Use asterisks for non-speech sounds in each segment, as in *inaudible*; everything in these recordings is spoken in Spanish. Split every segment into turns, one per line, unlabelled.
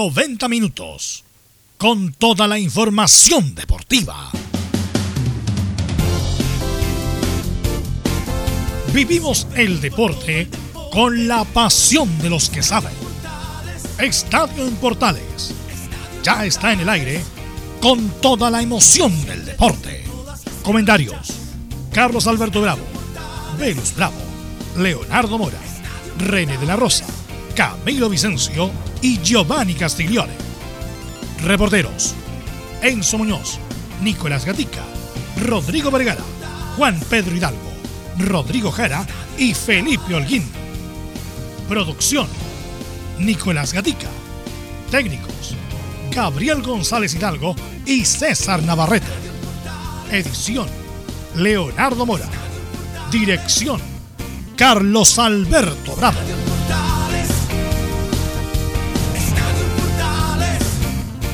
90 minutos con toda la información deportiva. Vivimos el deporte con la pasión de los que saben. Estadio en Portales ya está en el aire con toda la emoción del deporte. Comentarios: Carlos Alberto Bravo, Venus Bravo, Leonardo Mora, René de la Rosa, Camilo Vicencio y Giovanni Castiglione. Reporteros: Enzo Muñoz, Nicolás Gatica, Rodrigo Vergara, Juan Pedro Hidalgo, Rodrigo Jara y Felipe Holguín. Producción: Nicolás Gatica. Técnicos: Gabriel González Hidalgo y César Navarrete. Edición: Leonardo Mora. Dirección: Carlos Alberto Bravo.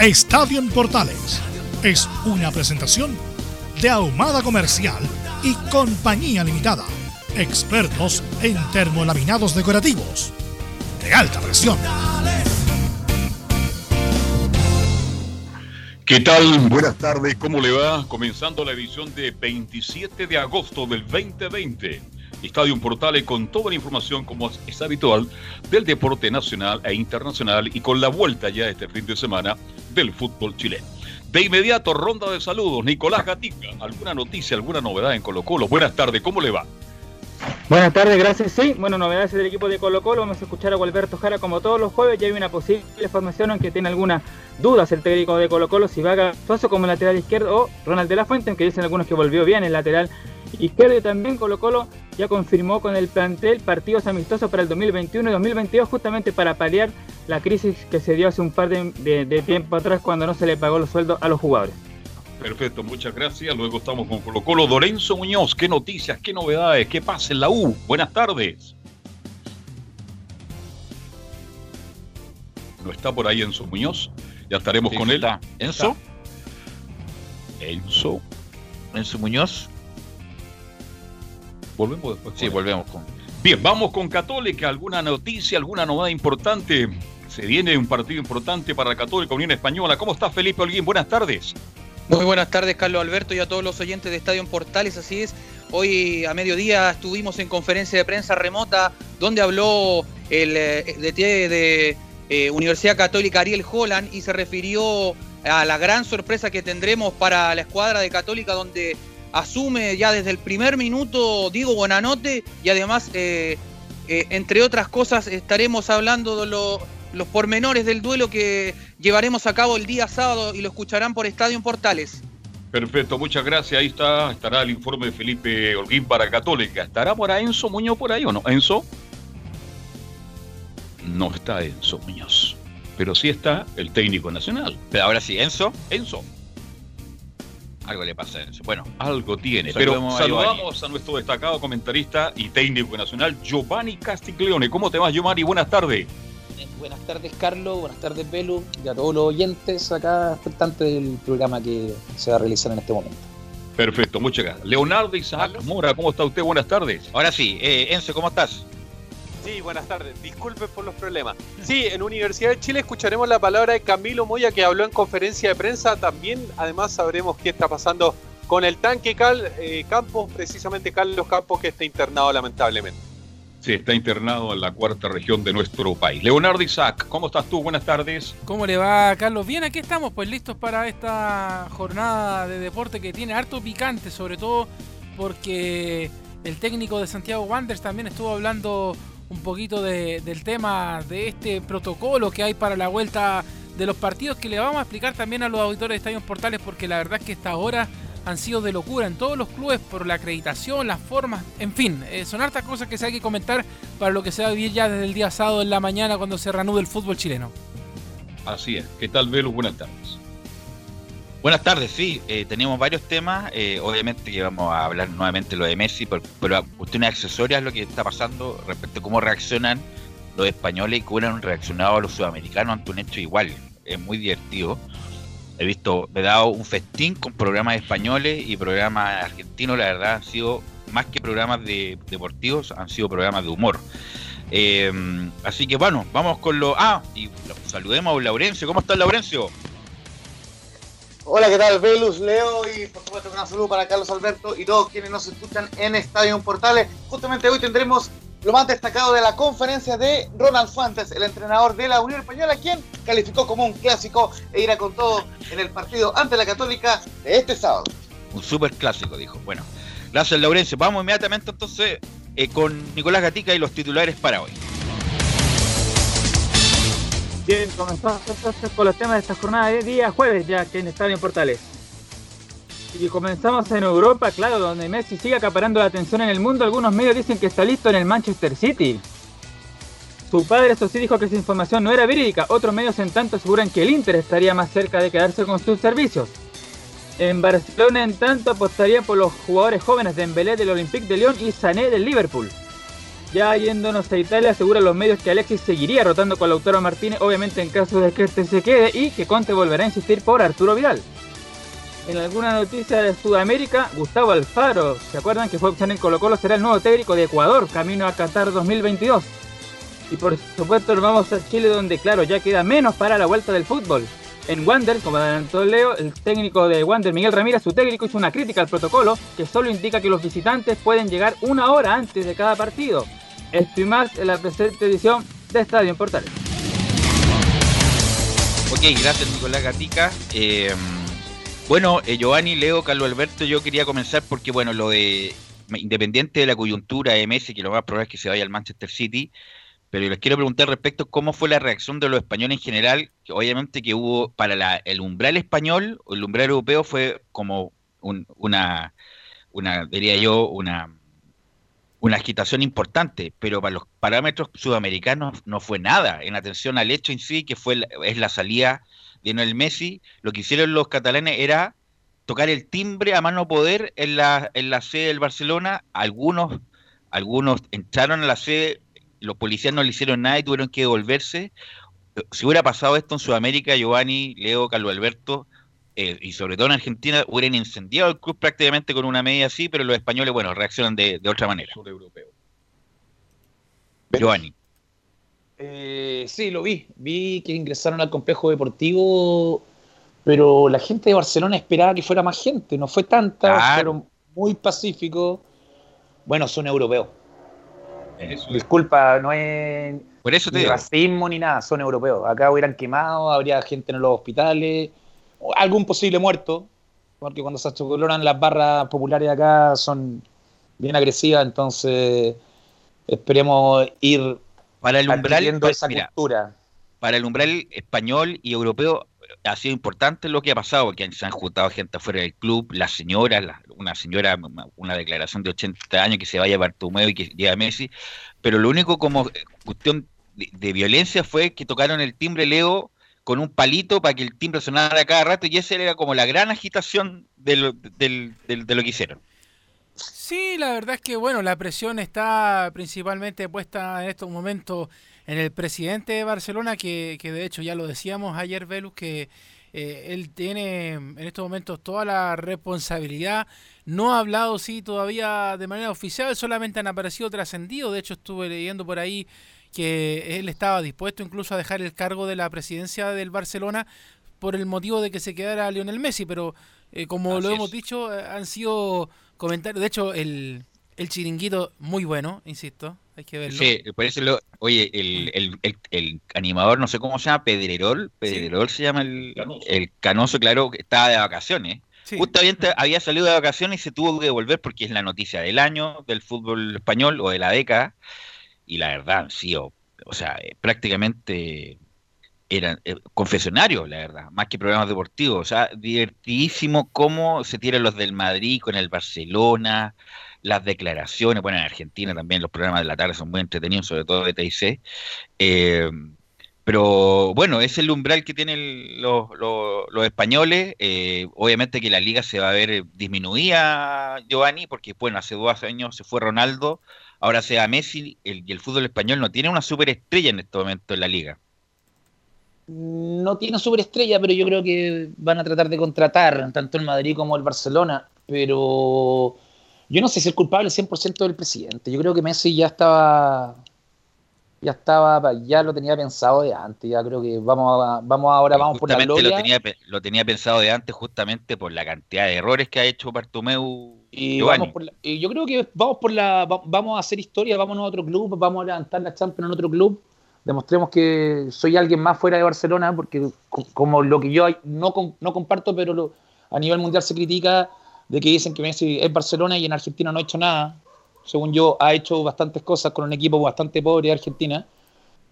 Estadio en Portales es una presentación de Ahumada Comercial y Compañía Limitada, expertos en termolaminados decorativos de alta presión.
¿Qué tal? Buenas tardes, ¿cómo le va? Comenzando la edición de 27 de agosto del 2020. Estadio Portales con toda la información, como es habitual, del deporte nacional e internacional y con la vuelta ya este fin de semana del fútbol chileno. De inmediato, ronda de saludos. Nicolás Gatica, ¿alguna noticia, alguna novedad en Colo Colo? Buenas tardes, ¿cómo le va?
Buenas tardes, gracias. Sí, bueno, novedades del equipo de Colo Colo. Vamos a escuchar a Gualberto Jara como todos los jueves. Ya hay una posible formación, aunque tiene algunas dudas el técnico de Colo Colo, si va a Suazo como lateral izquierdo o Ronald de la Fuente, aunque dicen algunos que volvió bien el lateral izquierdo. Y también Colo Colo ya confirmó con el plantel partidos amistosos para el 2021 y 2022, justamente para paliar la crisis que se dio hace un par de, tiempo atrás cuando no se le pagó los sueldos a los jugadores.
Perfecto, muchas gracias. Luego estamos con Colo Colo. Lorenzo Muñoz, ¿qué noticias, qué novedades, qué pasa en la U? Buenas tardes. ¿No está por ahí Enzo Muñoz? Ya estaremos con él.
¿Enzo?
Enzo.
Enzo Muñoz.
Volvemos después.
Sí, volvemos con.
Bien, vamos con Católica. ¿Alguna noticia, alguna novedad importante? Se viene un partido importante para Católica Unión Española. ¿Cómo está Felipe Holguín? Buenas tardes.
Muy buenas tardes, Carlos Alberto, y a todos los oyentes de Estadio Portales. Así es, hoy a mediodía estuvimos en conferencia de prensa remota donde habló el eh, DT de eh, Universidad Católica Ariel Holland y se refirió a la gran sorpresa que tendremos para la escuadra de Católica, donde asume ya desde el primer minuto Diego Buenanote y además, eh, entre otras cosas, estaremos hablando de lo los pormenores del duelo que llevaremos a cabo el día sábado y lo escucharán por Estadio Portales.
Perfecto, muchas gracias. Ahí está, estará el informe de Felipe Holguín para Católica. ¿Estará por ahí Enzo Muñoz por ahí o no? ¿Enzo? No está Enzo Muñoz. Pero sí está el técnico nacional.
Pero ahora sí, Enzo.
Enzo.
Algo le pasa a Enzo. Bueno,
algo tiene. Pero saludamos a, nuestro destacado comentarista y técnico nacional, Giovanni Castiglione. ¿Cómo te vas, Giovanni? Buenas tardes.
Buenas tardes, Carlos. Buenas tardes, Belu. Y a todos los oyentes acá expectantes del programa que se va a realizar en este momento.
Perfecto, muchas gracias. Leonardo Isaac Mora, ¿cómo está usted? Buenas tardes.
Ahora sí, eh, Enzo, ¿cómo estás?
Sí, buenas tardes. Disculpen por los problemas. Sí, en Universidad de Chile escucharemos la palabra de Camilo Moya que habló en conferencia de prensa. También, además, sabremos qué está pasando con el tanque Cal, eh, Campos, precisamente Carlos Campos, que está internado lamentablemente.
Sí, está internado en la cuarta región de nuestro país. Leonardo Isaac, ¿cómo estás tú? Buenas tardes.
¿Cómo le va, Carlos? Bien, aquí estamos, pues listos para esta jornada de deporte que tiene harto picante, sobre todo porque el técnico de Santiago Wanderers también estuvo hablando un poquito del tema de este protocolo que hay para la vuelta de los partidos que le vamos a explicar también a los auditores de Estadios Portales porque la verdad es que esta ahora han sido de locura en todos los clubes por la acreditación, las formas, en fin, eh, son hartas cosas que se hay que comentar para lo que se va a vivir ya desde el día sábado en la mañana cuando se reanude el fútbol chileno.
Así es. ¿Qué tal, Velo? Buenas tardes.
Buenas tardes, sí, eh, tenemos varios temas, eh, obviamente que vamos a hablar nuevamente lo de Messi, pero, pero cuestiones accesorias lo que está pasando respecto a cómo reaccionan los españoles y cómo han reaccionado los sudamericanos ante un hecho igual, es muy divertido. He visto, me he dado un festín con programas españoles y programas argentinos, la verdad han sido más que programas de, deportivos, han sido programas de humor. Eh, así que bueno, vamos con lo. Ah, y saludemos a Laurencio. ¿Cómo estás, Laurencio?
Hola, ¿qué tal? Velus, Leo y por supuesto un saludo para Carlos Alberto y todos quienes nos escuchan en Estadio Portales. Justamente hoy tendremos lo más destacado de la conferencia de Ronald Fuentes, el entrenador de la Unión Española, quien calificó como un clásico e irá con todo en el partido ante la Católica de este sábado.
Un super clásico, dijo. Bueno, gracias, Laurencio. Vamos inmediatamente entonces eh, con Nicolás Gatica y los titulares para hoy.
Bien, comenzamos entonces con los temas de esta jornada de día jueves, ya que en Estadio Portales. Y comenzamos en Europa, claro, donde Messi sigue acaparando la atención en el mundo. Algunos medios dicen que está listo en el Manchester City. Su padre, eso sí, dijo que esa información no era verídica. Otros medios, en tanto, aseguran que el Inter estaría más cerca de quedarse con sus servicios. En Barcelona, en tanto, apostaría por los jugadores jóvenes de Embelé del Olympique de Lyon y Sané del Liverpool. Ya yéndonos a Italia, aseguran los medios que Alexis seguiría rotando con Lautaro Martínez, obviamente en caso de que este se quede, y que Conte volverá a insistir por Arturo Vidal. En alguna noticia de Sudamérica, Gustavo Alfaro, ¿se acuerdan que fue opción en Colo Colo? Será el nuevo técnico de Ecuador, camino a Qatar 2022. Y por supuesto nos vamos a Chile donde claro, ya queda menos para la vuelta del fútbol. En Wander, como adelantó Leo, el técnico de Wander, Miguel Ramírez, su técnico hizo una crítica al protocolo que solo indica que los visitantes pueden llegar una hora antes de cada partido. Esto más en la presente edición de Estadio en Portales.
Ok, gracias Nicolás Gatica. Eh, bueno, eh, Giovanni, Leo, Carlos Alberto, yo quería comenzar porque, bueno, lo de, independiente de la coyuntura de Messi, que lo más probable es que se vaya al Manchester City, pero les quiero preguntar respecto cómo fue la reacción de los españoles en general, que obviamente que hubo para el umbral español o el umbral europeo fue como una, una, diría yo, una, una agitación importante, pero para los parámetros sudamericanos no fue nada, en atención al hecho en sí, que fue es la salida vino el Messi, lo que hicieron los catalanes era tocar el timbre a mano poder en la, en la sede del Barcelona. Algunos, algunos entraron a la sede, los policías no le hicieron nada y tuvieron que devolverse. Si hubiera pasado esto en Sudamérica, Giovanni, Leo, Carlos Alberto, eh, y sobre todo en Argentina, hubieran incendiado el club prácticamente con una medida así, pero los españoles, bueno, reaccionan de, de otra manera. Giovanni.
Eh, sí, lo vi. Vi que ingresaron al complejo deportivo, pero la gente de Barcelona esperaba que fuera más gente. No fue tanta, fueron muy pacíficos. Bueno, son europeos. Disculpa, no es
Por eso
ni racismo ni nada, son europeos. Acá hubieran quemado, habría gente en los hospitales, algún posible muerto, porque cuando se exploran las barras populares de acá son bien agresivas, entonces esperemos ir
para el umbral, esa cultura. Para el umbral español y europeo ha sido importante lo que ha pasado, porque se han juntado gente afuera del club, las señoras, una señora, una declaración de 80 años que se vaya a Bartomeu y que llega a Messi, pero lo único como cuestión de, violencia fue que tocaron el timbre Leo con un palito para que el timbre sonara cada rato y esa era como la gran agitación de lo, de lo que hicieron.
Sí, la verdad es que bueno, la presión está principalmente puesta en estos momentos en el presidente de Barcelona, que, que de hecho ya lo decíamos ayer, Velus, que eh, él tiene en estos momentos toda la responsabilidad. No ha hablado, sí, todavía de manera oficial, solamente han aparecido trascendidos. De hecho, estuve leyendo por ahí que él estaba dispuesto incluso a dejar el cargo de la presidencia del Barcelona por el motivo de que se quedara Lionel Messi, pero eh, como lo hemos dicho, eh, han sido comentarios. De hecho, el, el chiringuito muy bueno, insisto, hay que verlo.
Sí, por eso lo, oye, el, el, el, animador, no sé cómo se llama, Pedrerol, Pedrerol se llama el canoso. el canoso, claro, que estaba de vacaciones. Justamente había salido de vacaciones y se tuvo que devolver porque es la noticia del año del fútbol español o de la década. Y la verdad, sí, o, o sea, eh, prácticamente eran eh, confesionarios, la verdad, más que programas deportivos. O sea, divertidísimo cómo se tiran los del Madrid con el Barcelona, las declaraciones. Bueno, en Argentina también los programas de la tarde son muy entretenidos, sobre todo de TIC. Eh, pero bueno, es el umbral que tienen los, los, españoles. Eh, obviamente que la liga se va a ver disminuida, Giovanni, porque bueno, hace dos años se fue Ronaldo, ahora sea Messi, y el fútbol español no tiene una superestrella en este momento en la liga
no tiene superestrella, pero yo creo que van a tratar de contratar tanto el Madrid como el Barcelona. Pero yo no sé si el culpable es 100% del presidente. Yo creo que Messi ya estaba ya estaba, ya lo tenía pensado de antes, ya creo que vamos a, vamos ahora, vamos por la gloria.
lo tenía, lo tenía pensado de antes justamente por la cantidad de errores que ha hecho Bartomeu
Y, vamos por la- y yo creo que vamos por la va- vamos a hacer historia, vámonos a otro club, vamos a levantar la Champions en otro club, demostremos que soy alguien más fuera de Barcelona, porque co- como lo que yo no, no comparto, pero lo- a nivel mundial se critica de que dicen que Messi es Barcelona y en Argentina no ha hecho nada. Según yo, ha hecho bastantes cosas con un equipo bastante pobre de Argentina.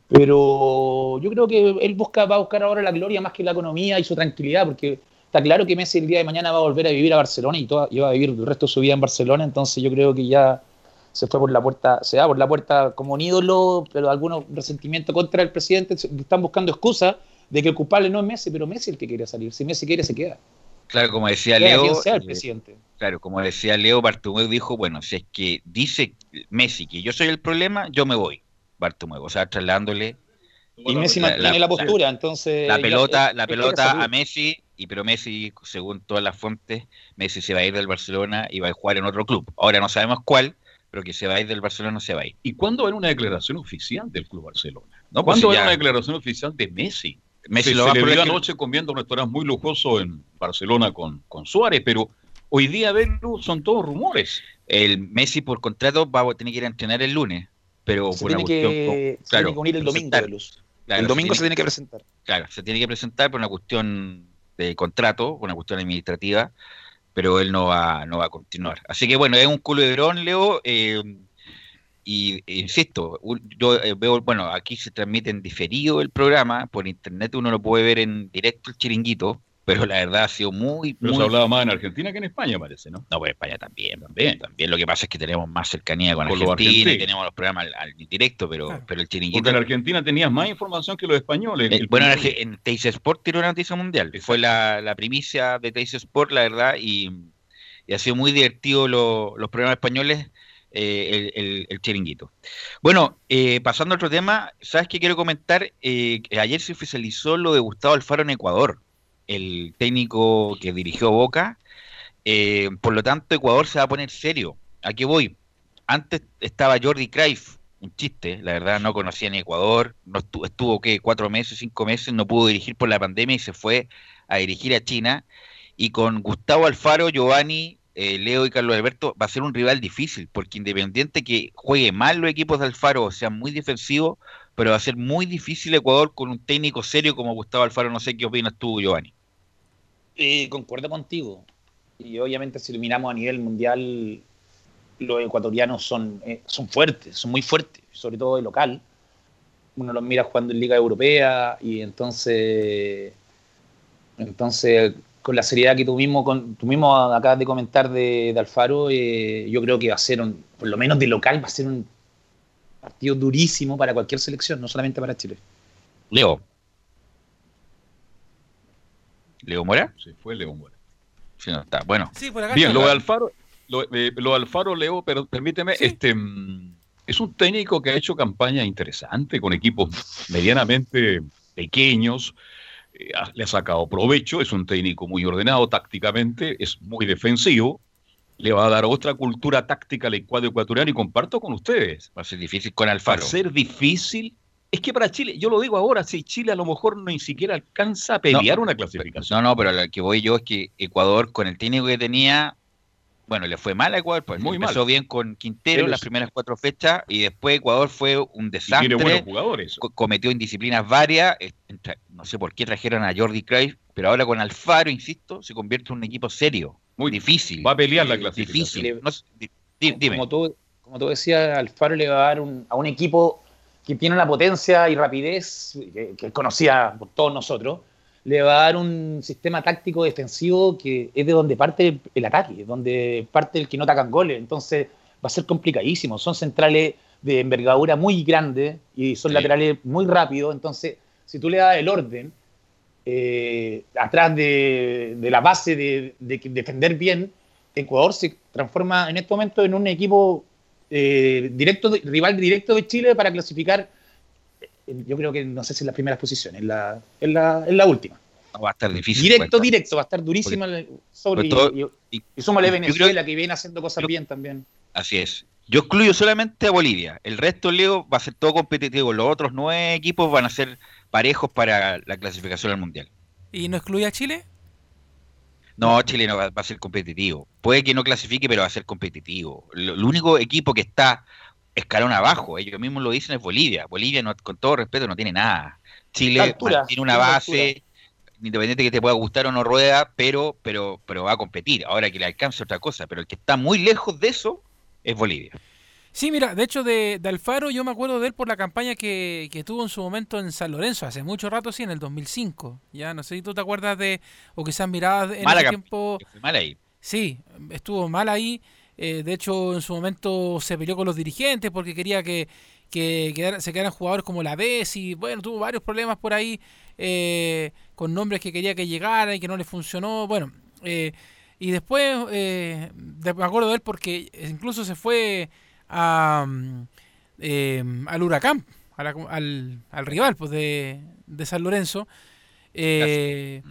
Pero yo creo que él busca, va a buscar ahora la gloria más que la economía y su tranquilidad, porque está claro que Messi el día de mañana va a volver a vivir a Barcelona y, toda, y va a vivir el resto de su vida en Barcelona, entonces yo creo que ya se fue por la puerta, se va por la puerta como un ídolo, pero algunos resentimientos contra el presidente están buscando excusas de que el culpable no es Messi, pero Messi es el que quiere salir. Si Messi quiere, se queda.
Claro, como decía Leo,
sea el
eh,
presidente.
claro, como decía Leo, Bartomeu dijo, bueno, si es que dice Messi que yo soy el problema, yo me voy. Bartomeu, o sea, trasladándole
Y Messi mantiene
la-
la, postura, entonces...
la pelota, la pelota a Messi, y pero Messi, según todas las fuentes, Messi se va a ir del Barcelona y va a jugar en otro club. Ahora no sabemos cuál, pero que se va a ir del Barcelona se va a ir.
¿Y cuándo era una declaración oficial del Club Barcelona?
No, pues
¿Cuándo
si
era
ya-
una declaración oficial de Messi?
Messi
se
lo va a
se le vio
probar que-
anoche comiendo en un restaurante muy lujoso en Barcelona con, con Suárez, pero hoy día, verlo, son todos rumores.
El Messi por contrato va a tener que ir a entrenar el lunes, pero
Se
por una
tiene,
cuestión
que,
con-
se
claro,
tiene que unir el domingo
presentar.
de luz.
Claro,
el domingo se
tiene
tiene que presentar.
Claro, se tiene que presentar por una cuestión de contrato, una cuestión administrativa, pero él no va, no va a continuar. Así que bueno, es un culebrón, Leo, eh, y e insisto, yo veo, bueno, aquí se transmite en diferido el programa, por internet uno lo puede ver en directo el chiringuito, pero la verdad ha sido muy,
Pero
muy...
se hablaba más en Argentina que en España, parece, ¿no?
No, pues España también, también, también. Lo que pasa es que tenemos más cercanía con, Argentina y tenemos los programas al, al directo, pero,
Claro.
pero el
Porque
chiringuito...
en Argentina tenías más información que los españoles.
Eh,
El
bueno, en,
primer
en Teis Sport tiró una noticia mundial. Fue la, la primicia de Teis Sport, la verdad, y, y ha sido muy divertido lo- los programas españoles, eh, el, el- el chiringuito. Bueno, eh, pasando a otro tema, ¿sabes qué quiero comentar? Eh, que ayer se oficializó lo de Gustavo Alfaro en Ecuador, el técnico que dirigió Boca. Eh, por lo tanto, Ecuador se va a poner serio. ¿A voy? Antes estaba Jordi Cruyff, un chiste, la verdad no conocía ni Ecuador, no estuvo, estuvo ¿qué? cuatro meses, cinco meses, no pudo dirigir por la pandemia y se fue a dirigir a China. Y con Gustavo Alfaro, Giovanni, eh, Leo y Carlos Alberto va a ser un rival difícil, porque independiente que juegue mal los equipos de Alfaro, sean muy defensivos, pero va a ser muy difícil Ecuador con un técnico serio como Gustavo Alfaro. No sé qué opinas tú, Giovanni.
Eh, concuerdo contigo. Y obviamente si lo miramos a nivel mundial, los ecuatorianos son, eh, son fuertes, son muy fuertes, sobre todo de local. Uno los mira jugando en Liga Europea y entonces, entonces con la seriedad que tú mismo, con, tú mismo acabas de comentar de, Alfaro, eh, yo creo que va a ser, un, por lo menos de local, va a ser un partido durísimo para cualquier selección, no solamente para Chile.
Leo. Leo Mora.
Se fue León Mora.
Sí, no está. Bueno,
Sí, por acá
Bien,
está.
lo de Alfaro, lo, eh, lo de Alfaro, Leo, pero permíteme,
Sí.
este mm, es un técnico que ha hecho campaña interesante con equipos medianamente pequeños, eh, le ha sacado provecho, es un técnico muy ordenado tácticamente, es muy defensivo, le va a dar otra cultura táctica al cuadro ecuatoriano y comparto con ustedes.
va a ser difícil con
Va a
Alfaro.
ser difícil. Es que para Chile, yo lo digo ahora, si Chile a lo mejor ni siquiera alcanza a pelear una clasificación.
No, no, pero lo que voy yo es que Ecuador, con el técnico que tenía, bueno, le fue mal a Ecuador, pues
Muy
empezó
mal.
bien con Quintero
Él
las primeras cuatro fechas y después Ecuador fue un desastre.
tiene buenos jugadores.
co- cometió indisciplinas varias, no sé por qué trajeron a Jordi Cruyff, pero ahora con Alfaro, insisto, se convierte en un equipo serio, muy difícil.
Va a pelear la clasificación.
Difícil. No dime.
Como tú, como tú decías, Alfaro le va a dar un- a un equipo que tiene una potencia y rapidez que, que es conocida por todos nosotros, le va a dar un sistema táctico defensivo que es de donde parte el, el ataque, donde parte el que no atacan goles. Entonces va a ser complicadísimo. Son centrales de envergadura muy grande y son
Sí.
laterales muy rápidos. Entonces, si tú le das el orden eh, atrás de, de la base de, defender bien, Ecuador se transforma en este momento en un equipo eh, directo, rival directo de Chile para clasificar. eh, Yo creo que no sé si en las primeras posiciones, en la, en la, en la última.
No, va a estar difícil.
Directo, directo, va a estar durísima. sobre,
por todo-
y, y-
y-
súmale
creo-
Venezuela, que viene haciendo cosas
yo-
bien también.
Así es. Yo excluyo solamente a Bolivia. El resto, Leo, va a ser todo competitivo. Los otros nueve equipos van a ser parejos para la clasificación al Mundial.
¿Y no excluye a Chile?
No, Chile no va, va a ser competitivo. Puede que no clasifique, pero va a ser competitivo. Lo- El único equipo que está escalón abajo, ellos mismos lo dicen, es Bolivia. Bolivia, no, con todo respeto, no tiene nada. Chile tiene una base, independiente que te pueda gustar o no rueda, pero, pero, pero va a competir. Ahora que le alcance otra cosa, pero el que está muy lejos de eso es Bolivia.
Sí, mira, de hecho de, de Alfaro yo me acuerdo de él por la campaña que, que tuvo en su momento en San Lorenzo, hace mucho rato, sí, en el 2005. Ya no sé si tú te acuerdas de, o quizás mirabas en
Mala campaña,
tiempo...
mal ahí.
Sí, estuvo mal ahí. eh, de hecho, en su momento se peleó con los dirigentes porque quería que, que quedara- se quedaran jugadores como la Bessi. Bueno, tuvo varios problemas por ahí eh, con nombres que quería que llegaran y que no le funcionó. Bueno, eh, y después eh, me acuerdo de él porque incluso se fue a, mm, eh, al Huracán, a la- al, al rival pues, de, de San Lorenzo. Eh,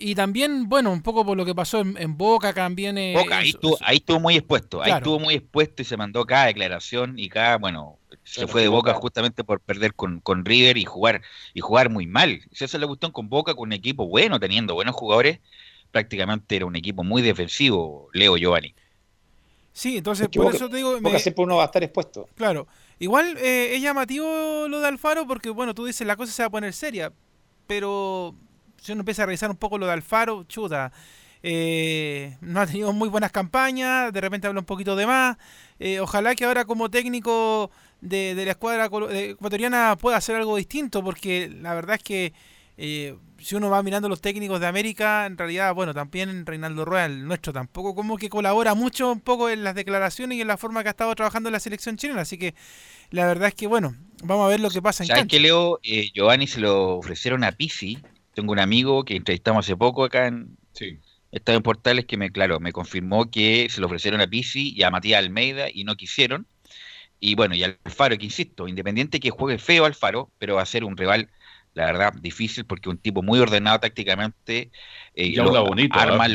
y también, bueno, un poco por lo que pasó en, en Boca también. eh,
Boca, ahí
eso-
estuvo, ahí estuvo muy expuesto, ahí estuvo muy expuesto y se mandó cada declaración y cada, bueno, se fue de Boca
Boca-
justamente por perder con, con River y jugar y jugar muy mal. Si esa es la cuestión con Boca, con un equipo bueno, teniendo buenos jugadores, prácticamente era un equipo muy defensivo, Leo Giovanni.
Sí, entonces
Es que
por
Boca-
eso te digo, me-
Boca siempre uno va a estar expuesto.
claro, igual eh, es llamativo lo de Alfaro porque, bueno, tú dices la cosa se va a poner seria, pero si uno empieza a revisar un poco lo de Alfaro, chuta, eh, no ha tenido muy buenas campañas, de repente habla un poquito de más, eh, ojalá que ahora como técnico de, de la escuadra ecuatoriana pueda hacer algo distinto, porque la verdad es que eh, si uno va mirando los técnicos de América, en realidad, bueno, también Reinaldo Rueda, el nuestro, tampoco como que colabora mucho un poco en las declaraciones y en la forma que ha estado trabajando en la selección chilena, así que la verdad es que, bueno, vamos a ver lo que pasa en
¿Sabes qué, Leo? Eh, Giovanni se lo ofrecieron a Pisi. Tengo un amigo que entrevistamos hace poco acá en
Sí.
Estadio en Portales que me, claro, me confirmó que se lo ofrecieron a Pisi y a Matías Almeida y no quisieron. Y bueno, y Alfaro, que insisto, independiente que juegue feo Alfaro, pero va a ser un rival, la verdad, difícil porque un tipo muy ordenado tácticamente. eh,
Y
lo-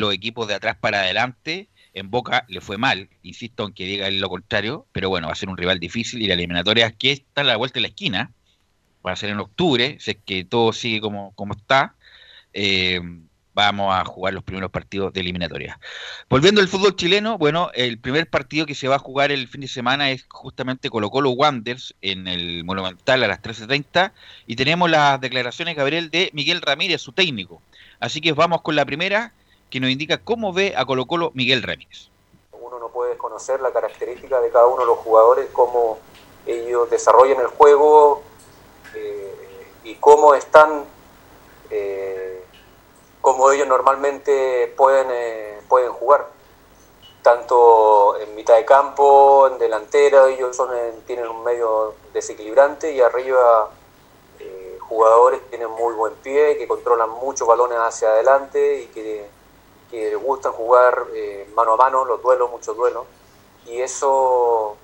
¿eh?
los equipos de atrás para adelante. En Boca le fue mal, insisto, aunque diga él lo contrario, pero bueno, va a ser un rival difícil y la eliminatoria que está a la vuelta de la esquina, va a ser en octubre, si es que todo sigue como, como está. eh, vamos a jugar los primeros partidos de eliminatoria. Volviendo al fútbol chileno, bueno, el primer partido que se va a jugar el fin de semana es justamente Colo Colo Wanderers en el Monumental a las 13.30 y tenemos las declaraciones, Gabriel, de Miguel Ramírez, su técnico. Así que vamos con la primera que nos indica cómo ve a Colo Colo Miguel Ramírez.
Uno no puede conocer la característica de cada uno de los jugadores, cómo ellos desarrollan el juego eh, y cómo están, eh, cómo ellos normalmente pueden, eh, pueden jugar. Tanto en mitad de campo, en delantera, ellos eh, tienen un medio desequilibrante y arriba eh, jugadores que tienen muy buen pie, que controlan muchos balones hacia adelante y que, gustan jugar mano a mano, los duelos, muchos duelos. Y eso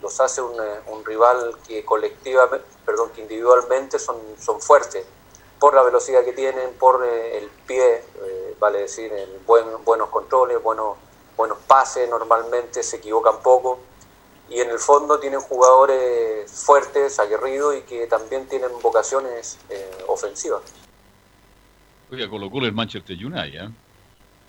los hace un, un rival que colectivamente, perdón, que individualmente son, son fuertes por la velocidad que tienen, por eh, el pie, eh, vale decir, el buen, buenos controles, buenos, buenos pases, normalmente se equivocan poco y en el fondo tienen jugadores fuertes, aguerridos y que también tienen vocaciones eh, ofensivas.
Oiga, Colo Colo el Manchester United, ¿eh?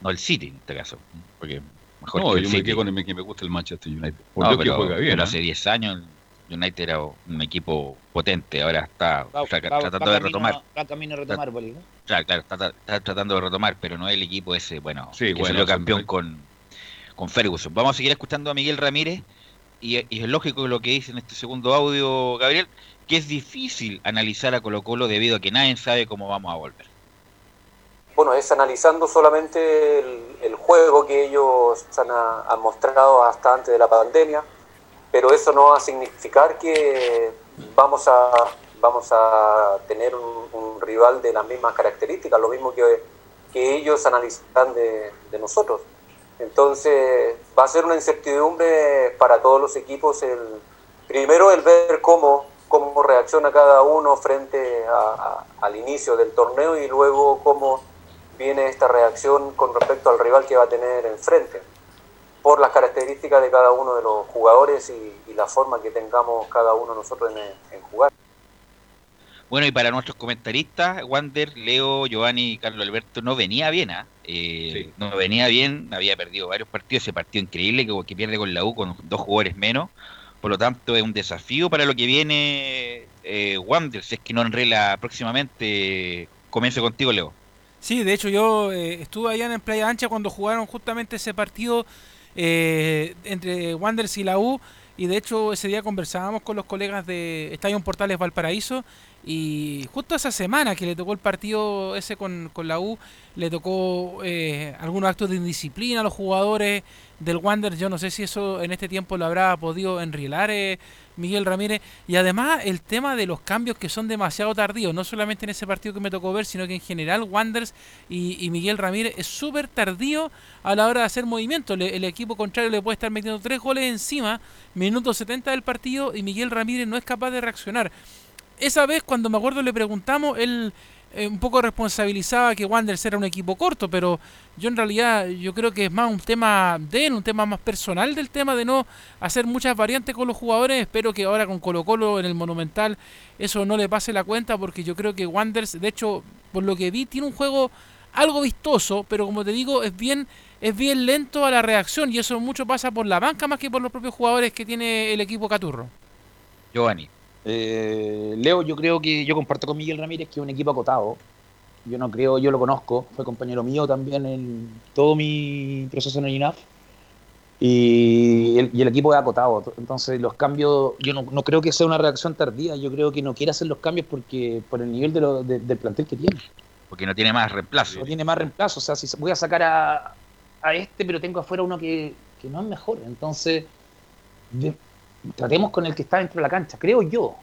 No el City en este caso, porque mejor
No,
que el
yo me
City.
quedo con el que me gusta el Manchester United. Por
No,
Dios
pero,
que juega bien.
pero
¿eh?
hace 10 años United era un equipo potente, ahora está
Va-
tra-
va-
tratando
va
de
camino-
retomar.
Va camino a retomar, Poli, ¿no?
Claro, claro, está, está tratando de retomar, pero no es el equipo ese, bueno,
Sí,
que
bueno,
salió campeón con, con Ferguson. Vamos a seguir escuchando a Miguel Ramírez y, y es lógico lo que dice en este segundo audio, Gabriel, que es difícil analizar a Colo Colo debido a que nadie sabe cómo vamos a volver.
Bueno, es analizando solamente el, el juego que ellos han, han mostrado hasta antes de la pandemia, pero eso no va a significar que vamos a, vamos a tener un, rival de las mismas características, lo mismo que, que ellos analizan de, de nosotros. Entonces va a ser una incertidumbre para todos los equipos el, primero el ver cómo, cómo reacciona cada uno frente a- al inicio del torneo y luego cómo viene esta reacción con respecto al rival que va a tener enfrente. Por las características de cada uno de los jugadores y, la forma que tengamos cada uno nosotros en, jugar.
Bueno, y para nuestros comentaristas, Wander, Leo, Giovanni y Carlos Alberto no venía bien, ¿ah? eh, no venía bien, había perdido varios partidos, ese partido increíble que, que pierde con la U con dos jugadores menos, por lo tanto es un desafío para lo que viene eh, Wander, si es que no enrela próximamente, comience contigo Leo.
Sí, de hecho yo eh, estuve allá en Playa Ancha cuando jugaron justamente ese partido eh, entre Wanderers y la U. Y de hecho ese día conversábamos con los colegas de Estadio Portales Valparaíso y justo esa semana que le tocó el partido ese con, con la U, le tocó eh, algunos actos de indisciplina a los jugadores del Wander. Yo no sé si eso en este tiempo lo habrá podido enrilar eh, Miguel Ramírez. Y además el tema de los cambios que son demasiado tardíos, no solamente en ese partido que me tocó ver, sino que en general Wanders y, Miguel Ramírez es súper tardío a la hora de hacer movimiento. el equipo contrario le puede estar metiendo tres goles encima, minuto 70 del partido, y Miguel Ramírez no es capaz de reaccionar. Esa vez, cuando me acuerdo, le preguntamos, él eh, un poco responsabilizaba que Wanderers era un equipo corto, pero yo en realidad yo creo que es más un tema de él, un tema más personal del tema de no hacer muchas variantes con los jugadores. Espero que ahora con Colo Colo en el Monumental eso no le pase la cuenta porque yo creo que Wanderers, de hecho, por lo que vi, tiene un juego algo vistoso, pero como te digo, es bien es bien lento a la reacción y eso mucho pasa por la banca más que por los propios jugadores que tiene el equipo Caturro.
Giovanni. Eh, Leo, yo creo que yo comparto con Miguel Ramírez que es un equipo acotado. Yo no creo, yo lo conozco, fue compañero mío también en todo mi proceso en el INAF. Y el, equipo es acotado. Entonces, los cambios, yo no, creo que sea una reacción tardía. Yo creo que no quiere hacer los cambios porque por el nivel de del plantel que tiene.
Porque no tiene más reemplazo.
No tiene más reemplazo. O sea, si voy a sacar a, a este, pero tengo afuera uno que, que no es mejor. Entonces, tratemos con el que está dentro de la cancha, creo yo.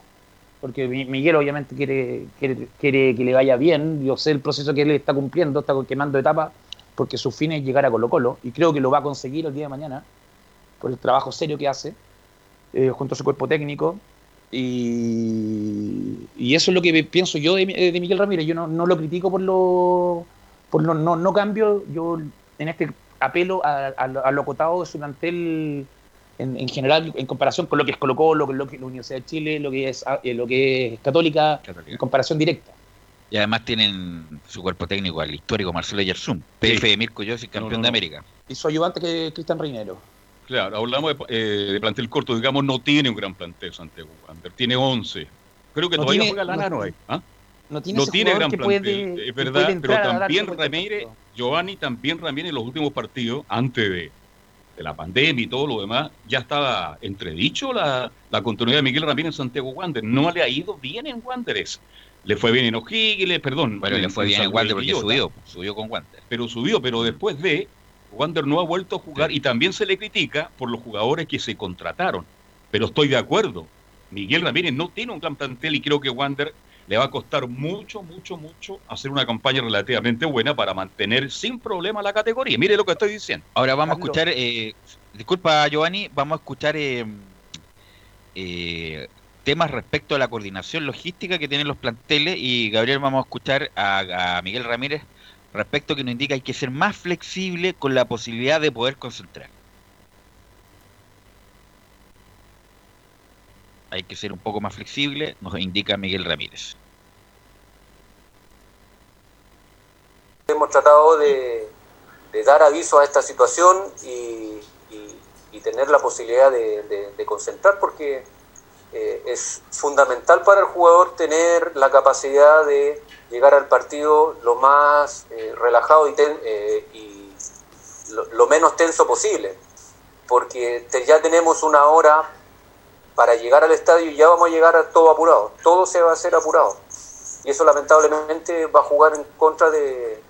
Porque Miguel obviamente quiere, quiere, quiere que le vaya bien. Yo sé el proceso que él está cumpliendo, está quemando etapas, porque su fin es llegar a Colo Colo. Y creo que lo va a conseguir el día de mañana, por el trabajo serio que hace, eh, junto a su cuerpo técnico. Y, y, eso es lo que pienso yo de, Miguel Ramírez. Yo no, no, lo critico por lo, por lo no, no cambio. Yo en este apelo a, a, a lo acotado de su plantel en, general, en comparación con lo que es Colo Colo, lo que es la Universidad de Chile, lo que es, eh, lo que es Católica, en comparación directa.
Y además tienen su cuerpo técnico al histórico Marcelo Yersum, PF de Mirko Yossi, campeón de América.
Y su ayudante que es Cristian Reinero.
Claro, hablamos de, eh, plantel corto, digamos, no tiene un gran plantel Santiago Wander, tiene 11. Creo que todavía juega Lana, no, hay. ¿ah? No tiene, no tiene gran plantel, es verdad, pero también Ramírez, Giovanni también Ramírez en los últimos partidos, antes de, de la pandemia y todo lo demás, ya estaba entredicho la, la continuidad de Miguel Ramírez en Santiago Wander. No le ha ido bien en Wanderers. Le fue bien en O'Higgins, perdón.
Bueno, le fue bien en Wander porque subió, subió con Wander.
Pero subió, pero después de, Wander no ha vuelto a jugar y también se le critica por los jugadores que se contrataron. Pero estoy de acuerdo. Miguel Ramírez no tiene un gran plantel y creo que Wander le va a costar mucho, mucho, mucho hacer una campaña relativamente buena para mantener sin problema la categoría. Mire lo que estoy diciendo.
Ahora vamos a escuchar, eh, disculpa Giovanni, vamos a escuchar eh, eh, temas respecto a la coordinación logística que tienen los planteles y Gabriel vamos a escuchar a, a Miguel Ramírez respecto que nos indica que hay que ser más flexible con la posibilidad de poder concentrar. Hay que ser un poco más flexible, nos indica Miguel Ramírez.
Hemos tratado de, dar aviso a esta situación y, tener la posibilidad de, concentrar porque eh, es fundamental para el jugador tener la capacidad de llegar al partido lo más eh, relajado y, eh, lo, menos tenso posible, porque ya tenemos una hora para llegar al estadio ya vamos a llegar a todo apurado, todo se va a hacer apurado. Y eso lamentablemente va a jugar en contra de,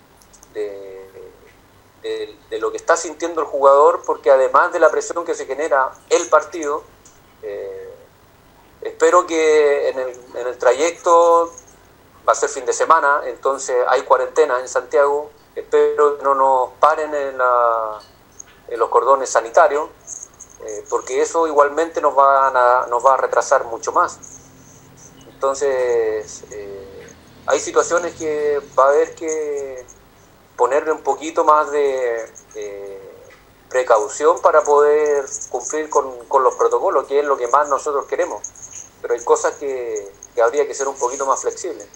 de, lo que está sintiendo el jugador, porque además de la presión que se genera el partido, eh, espero que en el, en el trayecto, va a ser fin de semana, entonces hay cuarentena en Santiago, espero que no nos paren en, la, en los cordones sanitarios eh, porque eso igualmente nos va, a, nos va a retrasar mucho más. Entonces, eh, hay situaciones que va a haber que ponerle un poquito más de, precaución para poder cumplir con, los protocolos, que es lo que más nosotros queremos. Pero hay cosas que, habría que ser un poquito más flexibles.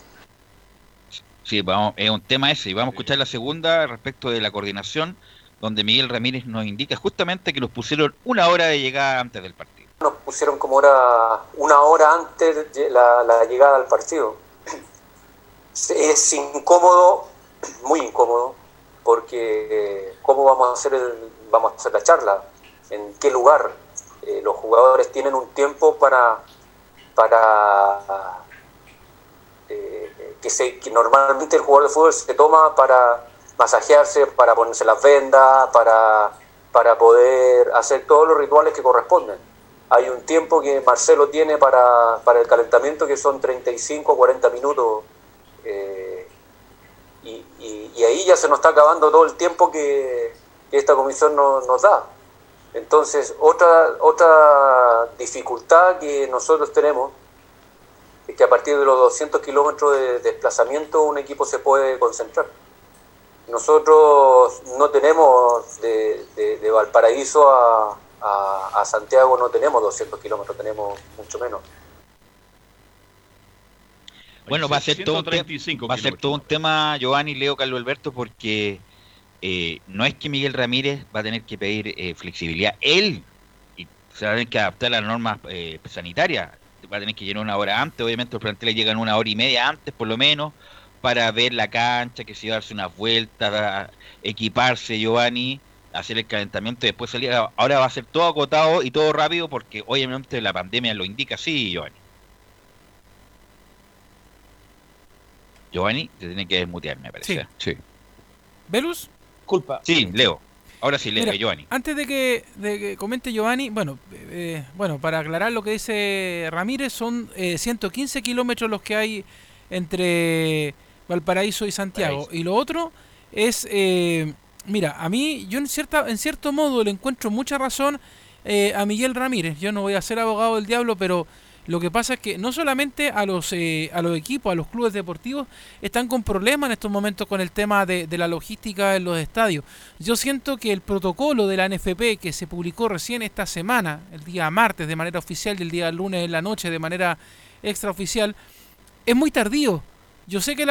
Sí, vamos, es un tema ese. Y vamos a escuchar la segunda respecto de la coordinación, donde Miguel Ramírez nos indica justamente que nos pusieron una hora de llegada antes del partido.
Nos pusieron como hora, una hora antes de la, llegada al partido. Es incómodo, muy incómodo, porque ¿cómo vamos a hacer el, vamos a hacer la charla? ¿En qué lugar? Eh, los jugadores tienen un tiempo para, para eh, que, se, que normalmente el jugador de fútbol se toma para masajearse, para ponerse las vendas, para, para poder hacer todos los rituales que corresponden. Hay un tiempo que Marcelo tiene para, para el calentamiento que son 35 o 40 minutos. Eh, y, y, ahí ya se nos está acabando todo el tiempo que, esta comisión nos da. Entonces, otra, otra dificultad que nosotros tenemos es que a partir de los 200 kilómetros de desplazamiento un equipo se puede concentrar. Nosotros no tenemos de, de, Valparaíso a, a, Santiago, no tenemos 200 kilómetros, tenemos mucho menos.
Bueno, va a ser, todo un, va a ser todo un tema, Giovanni, Leo, Carlos Alberto, porque eh, no es que Miguel Ramírez va a tener que pedir eh, flexibilidad. Él y se va a tener que adaptar a las normas eh, sanitarias. Va a tener que llegar una hora antes. Obviamente los planteles llegan una hora y media antes, por lo menos, para ver la cancha, que se va a darse unas vueltas, equiparse, Giovanni, hacer el calentamiento y después salir. Ahora va a ser todo acotado y todo rápido porque obviamente la pandemia lo indica así, Giovanni. Giovanni, te tiene que desmutear, me parece.
Sí. ¿Velus?
Culpa.
Sí, Leo. Ahora sí, Leo, Giovanni.
Antes de que, de que comente Giovanni, bueno, eh, bueno, para aclarar lo que dice Ramírez, son 115 eh, kilómetros los que hay entre Valparaíso y Santiago. Y lo otro es, eh, mira, a mí, yo en, cierta, en cierto modo le encuentro mucha razón eh, a Miguel Ramírez. Yo no voy a ser abogado del diablo, pero lo que pasa es que no solamente a los, eh, a los equipos, a los clubes deportivos, están con problemas en estos momentos con el tema de, de, la logística en los estadios. Yo siento que el protocolo de la NFP que se publicó recién esta semana, el día martes de manera oficial y el día lunes en la noche de manera extraoficial, es muy tardío. Yo sé que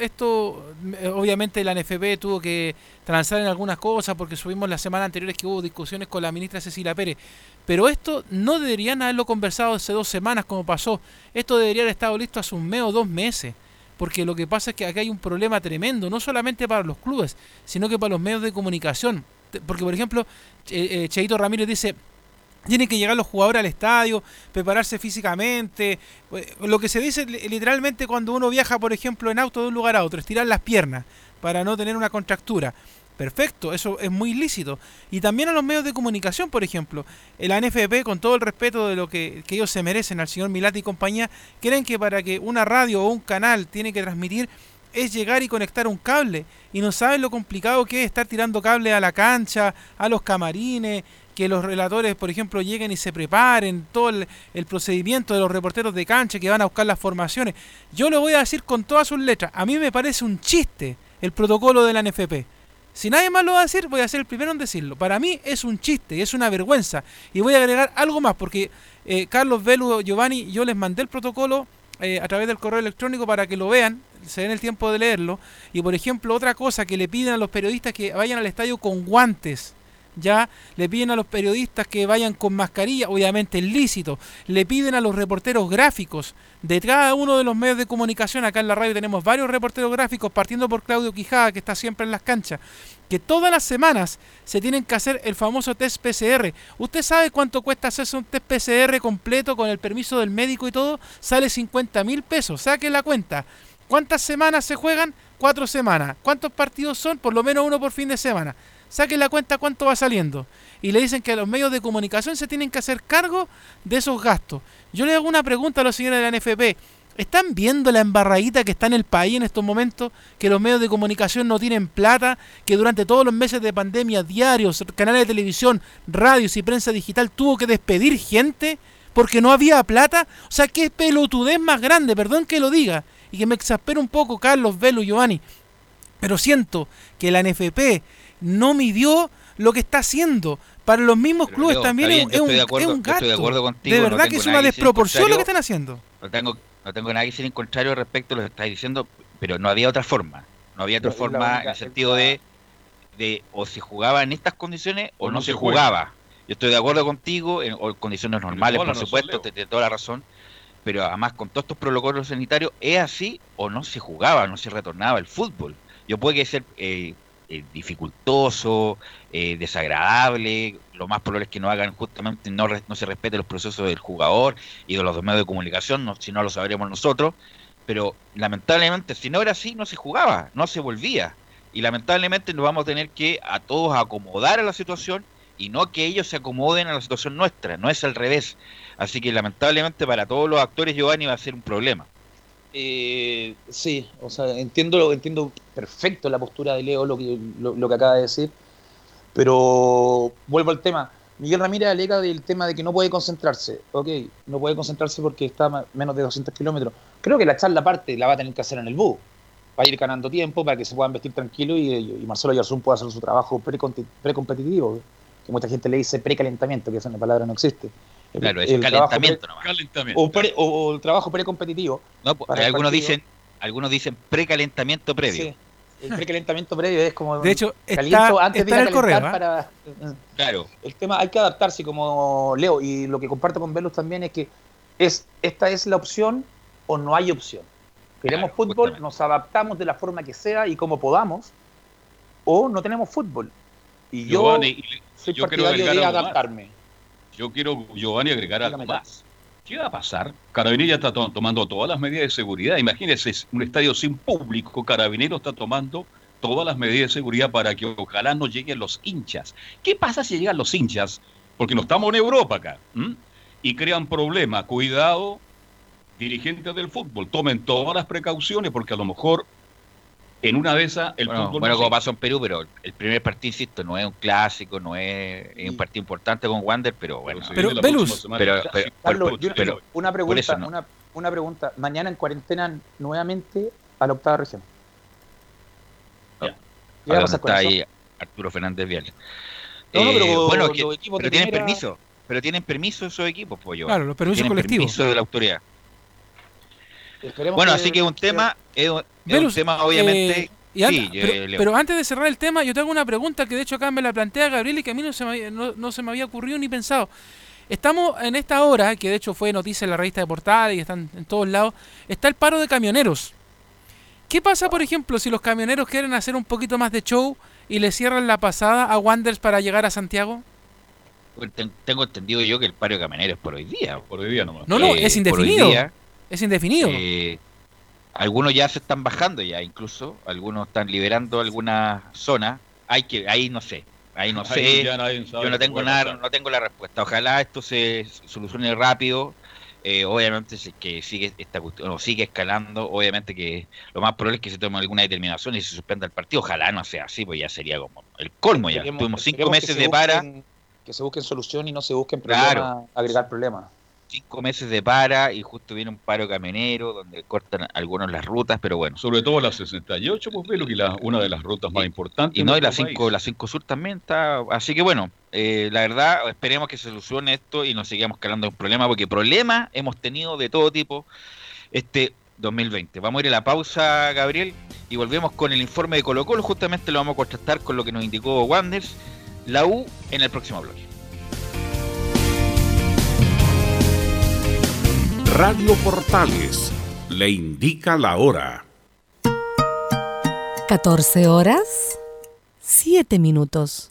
esto, eh, obviamente la NFP tuvo que transar en algunas cosas porque subimos la semana anteriores que hubo discusiones con la ministra Cecilia Pérez, pero esto no deberían haberlo conversado hace dos semanas como pasó. Esto debería haber estado listo hace un mes o dos meses, porque lo que pasa es que aquí hay un problema tremendo, no solamente para los clubes, sino que para los medios de comunicación. Porque, por ejemplo, eh, Cheito Ramírez dice, tienen que llegar los jugadores al estadio, prepararse físicamente. Lo que se dice literalmente cuando uno viaja, por ejemplo, en auto de un lugar a otro, estirar las piernas para no tener una contractura. Perfecto, eso es muy lícito. Y también a los medios de comunicación, por ejemplo. El ANFP, con todo el respeto de lo que, que ellos se merecen al señor Milati y compañía, creen que para que una radio o un canal tiene que transmitir es llegar y conectar un cable. Y no saben lo complicado que es estar tirando cable a la cancha, a los camarines, que los relatores, por ejemplo, lleguen y se preparen, todo el, procedimiento de los reporteros de cancha que van a buscar las formaciones. Yo lo voy a decir con todas sus letras. A mí me parece un chiste el protocolo de la NFP. Si nadie más lo va a decir, voy a ser el primero en decirlo. Para mí es un chiste, es una vergüenza. Y voy a agregar algo más, porque eh, Carlos Velu, Giovanni, yo les mandé el protocolo eh, a través del correo electrónico para que lo vean, se den el tiempo de leerlo. Y por ejemplo, otra cosa que le piden a los periodistas que vayan al estadio con guantes ya le piden a los periodistas que vayan con mascarilla, obviamente es lícito, le piden a los reporteros gráficos de cada uno de los medios de comunicación, acá en la radio tenemos varios reporteros gráficos, partiendo por Claudio Quijada, que está siempre en las canchas, que todas las semanas se tienen que hacer el famoso test PCR. ¿Usted sabe cuánto cuesta hacerse un test PCR completo con el permiso del médico y todo? Sale 50 mil pesos, saque la cuenta. ¿Cuántas semanas se juegan? Cuatro semanas. ¿Cuántos partidos son? Por lo menos uno por fin de semana saquen la cuenta cuánto va saliendo. Y le dicen que los medios de comunicación se tienen que hacer cargo de esos gastos. Yo le hago una pregunta a los señores de la NFP. ¿Están viendo la embarradita que está en el país en estos momentos? Que los medios de comunicación no tienen plata, que durante todos los meses de pandemia, diarios, canales de televisión, radios y prensa digital tuvo que despedir gente porque no había plata. O sea, qué pelotudez más grande, perdón que lo diga, y que me exaspera un poco Carlos Velo y Giovanni. Pero siento que la NFP no midió lo que está haciendo. Para los mismos
Pero,
clubes
Leo,
también es, un,
de
es
acuerdo-
un
yo estoy de
gasto.
acuerdo contigo,
de
no
verdad que es una desproporción lo que están haciendo.
No tengo, no tengo nada que decir en contrario respecto a lo que estáis diciendo, pero no había otra forma. No había otra
No,
forma
única-
en el sentido de, de o se jugaba en estas condiciones o, no, se jugaba. Yo estoy de acuerdo contigo en o en condiciones normales, por
razón,
supuesto, te- te- toda la razón. Pero además con todos estos protocolos sanitarios, ¿es así o no se jugaba, no se retornaba el fútbol? Yo puede que ser eh, eh, dificultoso, eh, desagradable, lo más probable es que no hagan justamente, no, se respete los procesos del jugador y de los medios de comunicación, no- si no lo sabremos nosotros, pero lamentablemente si no era así no se jugaba, no se volvía y lamentablemente nos vamos a tener que a todos acomodar a la situación y no que ellos se acomoden a la situación nuestra, no es al revés. Así que lamentablemente para todos los actores Giovanni va a ser un problema.
Eh, sí, o sea, entiendo, entiendo perfecto la postura de Leo, lo que, lo, lo que acaba de decir, pero vuelvo al tema. Miguel Ramírez alega del tema de que no puede concentrarse. Ok, no puede concentrarse porque está menos de 200 kilómetros. Creo que la charla aparte la va a tener que hacer en el bus. Va a ir ganando tiempo para que se puedan vestir tranquilo y, y Marcelo Yarzún pueda hacer su trabajo precompetitivo, que mucha gente le dice precalentamiento, que esa palabra no existe.
Claro, es
el
calentamiento
pre-
nomás.
Calentamiento.
o, pre- o- o el trabajo precompetitivo.
No, pues, algunos dicen, algunos dicen precalentamiento previo.
Sí, el precalentamiento previo es como.
De hecho, está,
caliento antes de
está
ir
en
a
el correo. ¿ah?
para-
Claro.
El tema hay que adaptarse como Leo y lo que comparto con Velus también es que es esta es la opción o no hay opción. Queremos
Claro,
fútbol,
justamente.
nos adaptamos de la forma que sea y como podamos o no tenemos fútbol. Y yo soy
yo quiero
partidario de
más. Yo quiero, Giovanni, agregar algo más. ¿Qué va a pasar? Carabinero ya está to- tomando todas las medidas de seguridad. Imagínense, un estadio sin público. Carabinero está tomando todas las medidas de seguridad para que ojalá no lleguen los hinchas. ¿Qué pasa si llegan los hinchas? Porque no estamos en Europa acá. ¿m? Y crean problemas. Cuidado, dirigentes del fútbol, tomen todas las precauciones porque a lo mejor en una de esas el
Bueno,
fútbol...
bueno,
no
como
se-
pasó en Perú, pero el primer partido, insisto, no es un clásico, no es, es un partido importante con Wander, pero bueno.
Pero, Velus,
pero- pero-.
Carlos,
Pero-
yo-
pero-
una pregunta,
eso no.
una, una pregunta. Mañana en cuarentena nuevamente a la octava región.
No.
¿Qué va a
Ahora
pasar con
está
eso?
ahí Arturo Fernández Vial.
No, no,
Eh,
pero
bueno,
los
que- pero tienen permiso, pero tienen permiso esos equipos, pues yo.
Claro, los permisos
tienen
colectivos.
permiso de la autoridad.
Esperemos
Bueno,
que-
así que es un tema, es un, tema obviamente.
eh, y
sí,
pero, antes de cerrar el tema, yo tengo una pregunta que de hecho acá me la plantea Gabriel y que a mí no se me había, no, no se me había ocurrido ni pensado. Estamos en esta hora, que de hecho fue noticia en la revista de Portal y están en todos lados, está el paro de camioneros. ¿Qué pasa, por ejemplo, si los camioneros quieren hacer un poquito más de show y le cierran la pasada a Wanderers para llegar a Santiago?
Ten- tengo entendido yo que el paro de camioneros es por hoy día.
Por hoy día nomás.
No, no,
Eh,
es indefinido.
día,
Es indefinido.
eh, algunos ya se están bajando ya, incluso. Algunos están liberando algunas zonas. Hay que, ahí no sé, ahí no
Ahí
sé. Yo no tengo nada,
pasar.
no tengo la respuesta. Ojalá esto se solucione rápido. Eh, obviamente si es que sigue esta cuestión, o sigue escalando, obviamente que lo más probable es que se tome alguna determinación y se suspenda el partido. Ojalá no sea así, pues ya sería como el colmo ya. Tuvimos cinco meses
se
de para,
busquen- Que se busquen solución y no se busquen
Claro.
problemas, agregar problemas.
Cinco meses de para y justo viene un paro camionero donde cortan algunos las rutas, pero bueno.
Sobre todo la 68, pues Velo, que la, una de las rutas más importantes.
Y no, y la
nuestro
5
país.
la cinco Sur también está. Así que bueno, eh, la verdad, esperemos que se solucione esto y no sigamos calando un problema, porque problemas hemos tenido de todo tipo este 2020. Vamos a ir a la pausa, Gabriel, y volvemos con el informe de Colo Colo. Justamente lo vamos a contrastar con lo que nos indicó Wanders, la U, en el próximo bloque.
Radio Portales le indica la hora.
14 horas, 7 minutos.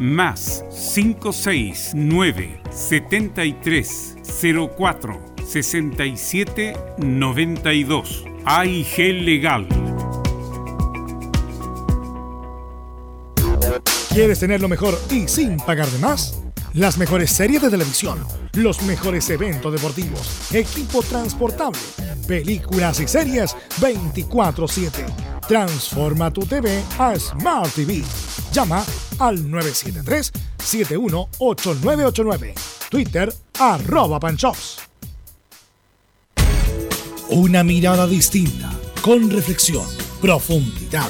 más 569 73 04 67 92 AIG Legal.
¿Quieres tener lo mejor y sin pagar de más? Las mejores series de televisión, los mejores eventos deportivos, equipo transportable, películas y series 24/7. Transforma tu TV a Smart TV. Llama al 973-718989. Twitter arroba panchops. Una mirada distinta, con reflexión, profundidad.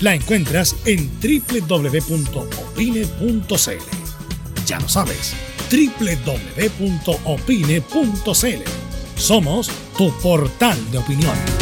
La encuentras en www.opine.cl ya lo sabes, www.opine.cl. Somos tu portal de opinión.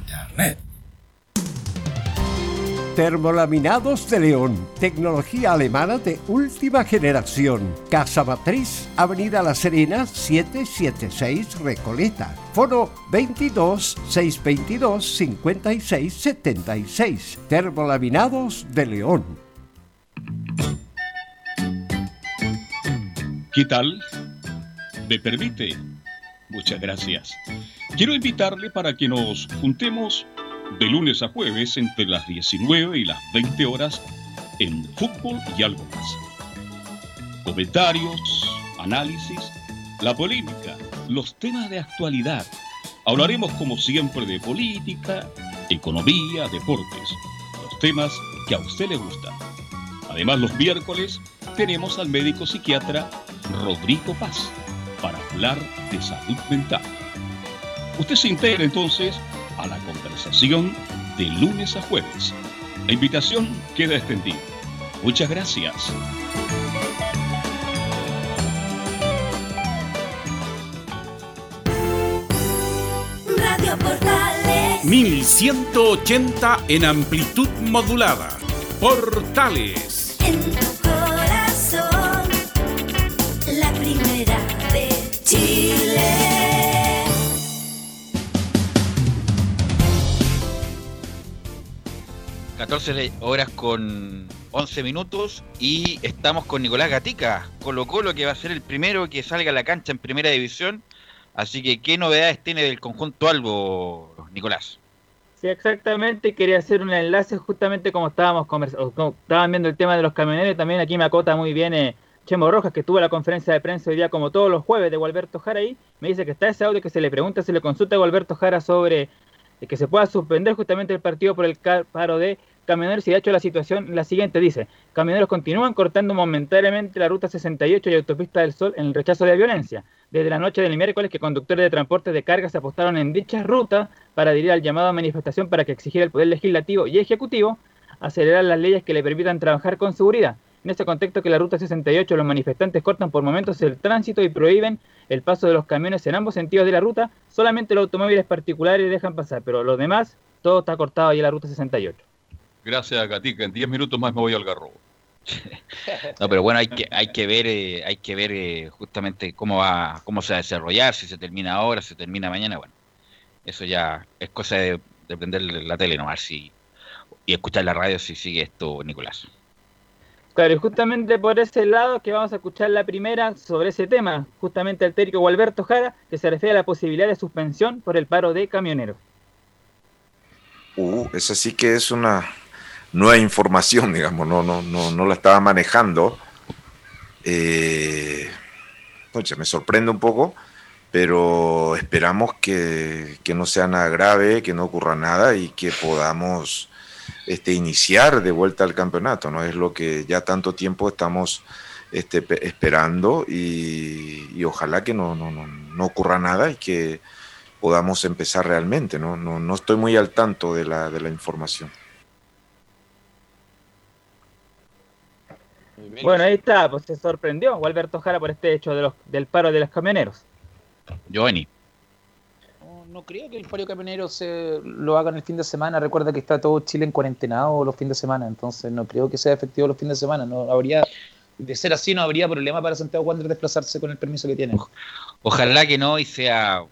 Termolaminados de León, tecnología alemana de última generación. Casa Matriz, Avenida La Serena, 776 Recoleta. Foro 22 622 5676. Termolaminados de León.
¿Qué tal? ¿Me permite? Muchas gracias. Quiero invitarle para que nos juntemos de lunes a jueves entre las 19 y las 20 horas en fútbol y algo más. Comentarios, análisis, la polémica, los temas de actualidad. Hablaremos como siempre de política, economía, deportes, los temas que a usted le gustan. Además, los miércoles tenemos al médico psiquiatra Rodrigo Paz para hablar de salud mental. Usted se integra entonces a la conversación de lunes a jueves. La invitación queda extendida. Muchas gracias.
Radio Portales
1180 en amplitud modulada. Portales.
En tu corazón, la primera de Chile.
14 horas con 11 minutos y estamos con Nicolás Gatica, Colo Colo que va a ser el primero que salga a la cancha en primera división. Así que, ¿qué novedades tiene del conjunto Albo, Nicolás?
Sí, exactamente. Quería hacer un enlace justamente como estábamos convers- o como estaban viendo el tema de los camioneros. También aquí me acota muy bien eh, Chemo Rojas, que tuvo la conferencia de prensa hoy día como todos los jueves de Gualberto Jara ahí. Me dice que está ese audio que se le pregunta, se le consulta a Gualberto Jara sobre eh, que se pueda suspender justamente el partido por el paro de camioneros. Y de hecho la situación la siguiente dice, camioneros continúan cortando momentáneamente la ruta 68 y autopista del Sol en el rechazo de la violencia. Desde la noche del miércoles que conductores de transporte de carga se apostaron en dichas rutas para adherir al llamado a manifestación para que exigiera el Poder Legislativo y Ejecutivo acelerar las leyes que le permitan trabajar con seguridad. En este contexto que la ruta 68 los manifestantes cortan por momentos el tránsito y prohíben el paso de los camiones en ambos sentidos de la ruta, solamente los automóviles particulares dejan pasar, pero los demás, todo está cortado ahí en la ruta 68.
Gracias, Gatica. En 10 minutos más me voy al garrobo. *laughs*
No, pero bueno, hay que, hay que ver, eh, hay que ver eh, justamente cómo va, cómo se va a desarrollar, si se termina ahora, si se termina mañana, bueno, eso ya es cosa de, de prender la tele nomás si, y escuchar la radio si sigue esto, Nicolás.
Claro, y justamente por ese lado que vamos a escuchar la primera sobre ese tema, justamente el técnico Gualberto Jara, que se refiere a la posibilidad de suspensión por el paro de camioneros.
Uh, esa sí que es una nueva información, *laughs* digamos, no, no, no, no la estaba manejando. Eh, me sorprende un poco, pero esperamos que, que no sea nada grave, que no ocurra nada y que podamos este, iniciar de vuelta al campeonato, ¿no? Es lo que ya tanto tiempo estamos este, pe- esperando y, y ojalá que no, no, no, no ocurra nada y que podamos empezar realmente, ¿no? No, no estoy muy al tanto de la, de la información.
Bueno, ahí está, pues se sorprendió Alberto Jara por este hecho de los, del paro de los camioneros.
Giovanni.
No, no creo que el paro camionero se lo hagan el fin de semana. Recuerda que está todo Chile en cuarentenado los fines de semana, entonces no creo que sea efectivo los fines de semana. No habría, de ser así, no habría problema para Santiago Wander desplazarse con el permiso que tiene.
Ojalá que no y sea,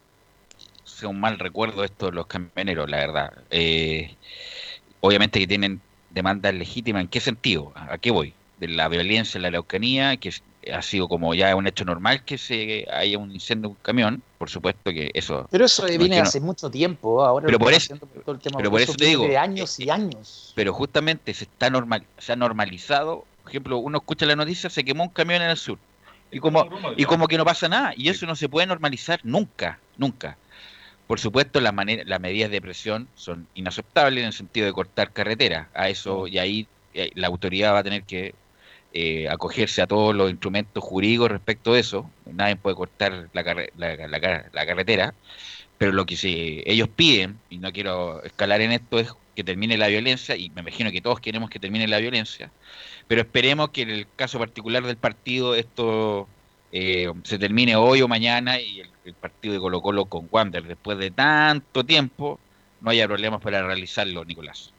sea un mal recuerdo esto de los camioneros, la verdad. Eh, obviamente que tienen demandas legítimas. ¿En qué sentido? ¿A qué voy? De la violencia en la Araucanía, que es- ha sido como ya un hecho normal que se haya un incendio de un camión. Por supuesto que eso.
Pero eso
no es
viene
no-
hace mucho tiempo. Ahora
Pero
lo
por eso-
haciendo por todo el tema.
pero por eso te
viene
digo,
De años y años.
pero justamente se está normal, se ha normalizado. Por ejemplo, uno escucha la noticia, se quemó un camión en el sur. Y como, y como que no pasa nada. Y eso no se puede normalizar nunca, nunca. Por supuesto, las, maneras, las medidas de presión son inaceptables en el sentido de cortar carretera. A eso, y ahí eh, la autoridad va a tener que eh, acogerse a todos los instrumentos jurídicos respecto de eso. Nadie puede cortar la carretera. Pero lo que sí, ellos piden, y no quiero escalar en esto, es que termine la violencia, y me imagino que todos queremos que termine la violencia, pero esperemos que en el caso particular del partido esto eh, se termine hoy o mañana y el, el partido de Colo Colo con Wander, después de tanto tiempo, no haya problemas para realizarlo, Nicolás.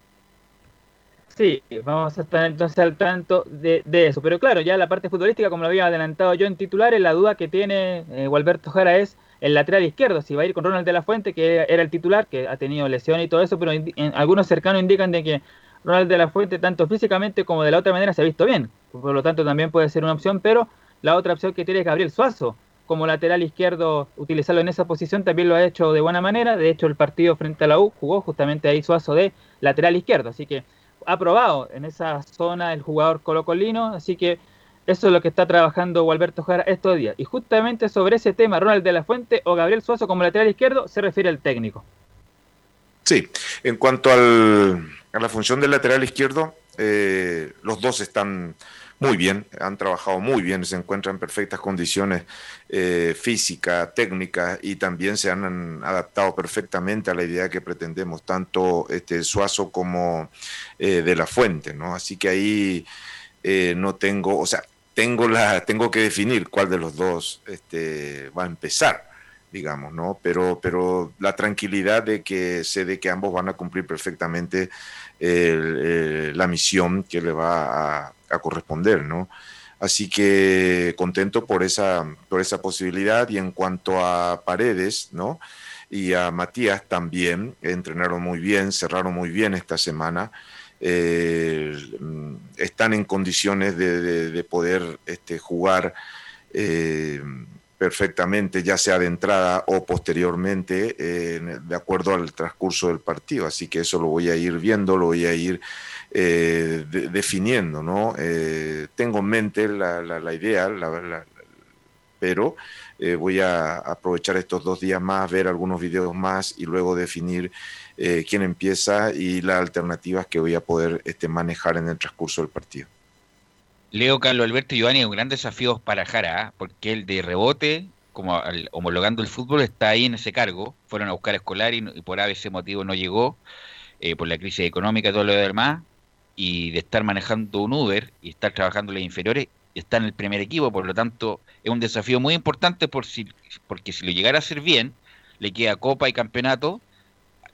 Sí, vamos a estar entonces al tanto de, de eso. Pero claro, ya la parte futbolística, como lo había adelantado yo en titulares, la duda que tiene eh, Gualberto Jara es el lateral izquierdo, si va a ir con Ronald de la Fuente, que era el titular, que ha tenido lesión y todo eso, pero algunos cercanos indican de que Ronald de la Fuente, tanto físicamente como de la otra manera, se ha visto bien. Por lo tanto, también puede ser una opción, pero la otra opción que tiene es Gabriel Suazo. Como lateral izquierdo, utilizarlo en esa posición también lo ha hecho de buena manera. De hecho, el partido frente a la U jugó justamente ahí Suazo de lateral izquierdo. Así que ha probado en esa zona el jugador colocolino, así que eso es lo que está trabajando Gualberto Jara estos días. Y justamente sobre ese tema, Ronald de la Fuente o Gabriel Suazo como lateral izquierdo, se refiere el técnico.
Sí, en cuanto al- a la función del lateral izquierdo, eh, los dos están muy bien, han trabajado muy bien, se encuentran en perfectas condiciones eh, físicas, técnicas y también se han adaptado perfectamente a la idea que pretendemos, tanto este, Suazo como eh, de la Fuente, ¿no? Así que ahí eh, no tengo, o sea, tengo, la, tengo que definir cuál de los dos este, va a empezar digamos, ¿no? Pero, pero la tranquilidad de que sé de que ambos van a cumplir perfectamente eh, la misión que le va a, a corresponder, ¿no? Así que contento por esa, por esa posibilidad y en cuanto a Paredes, ¿no? Y a Matías también, entrenaron muy bien, cerraron muy bien esta semana. eh, están en condiciones de, de- de poder este, jugar eh, perfectamente, ya sea de entrada o posteriormente, eh, de acuerdo al transcurso del partido. Así que eso lo voy a ir viendo, lo voy a ir eh, de- definiendo, ¿no? Eh, tengo en mente la, la- la idea, la- pero eh, voy a aprovechar estos dos días más, ver algunos videos más y luego definir eh, quién empieza y las alternativas que voy a poder este, manejar en el transcurso del partido.
Leo Carlos Alberto Giovanni es un gran desafío para Jara, ¿ah? porque el de rebote, como al- homologando el fútbol, está ahí en ese cargo. Fueron a buscar a Escolar y, y por ese motivo no llegó, por la crisis económica y todo lo demás, y de estar manejando un Uber y estar trabajando en las inferiores, está en el primer equipo, por lo tanto es un desafío muy importante por si, porque si lo llegara a hacer bien, le queda Copa y Campeonato,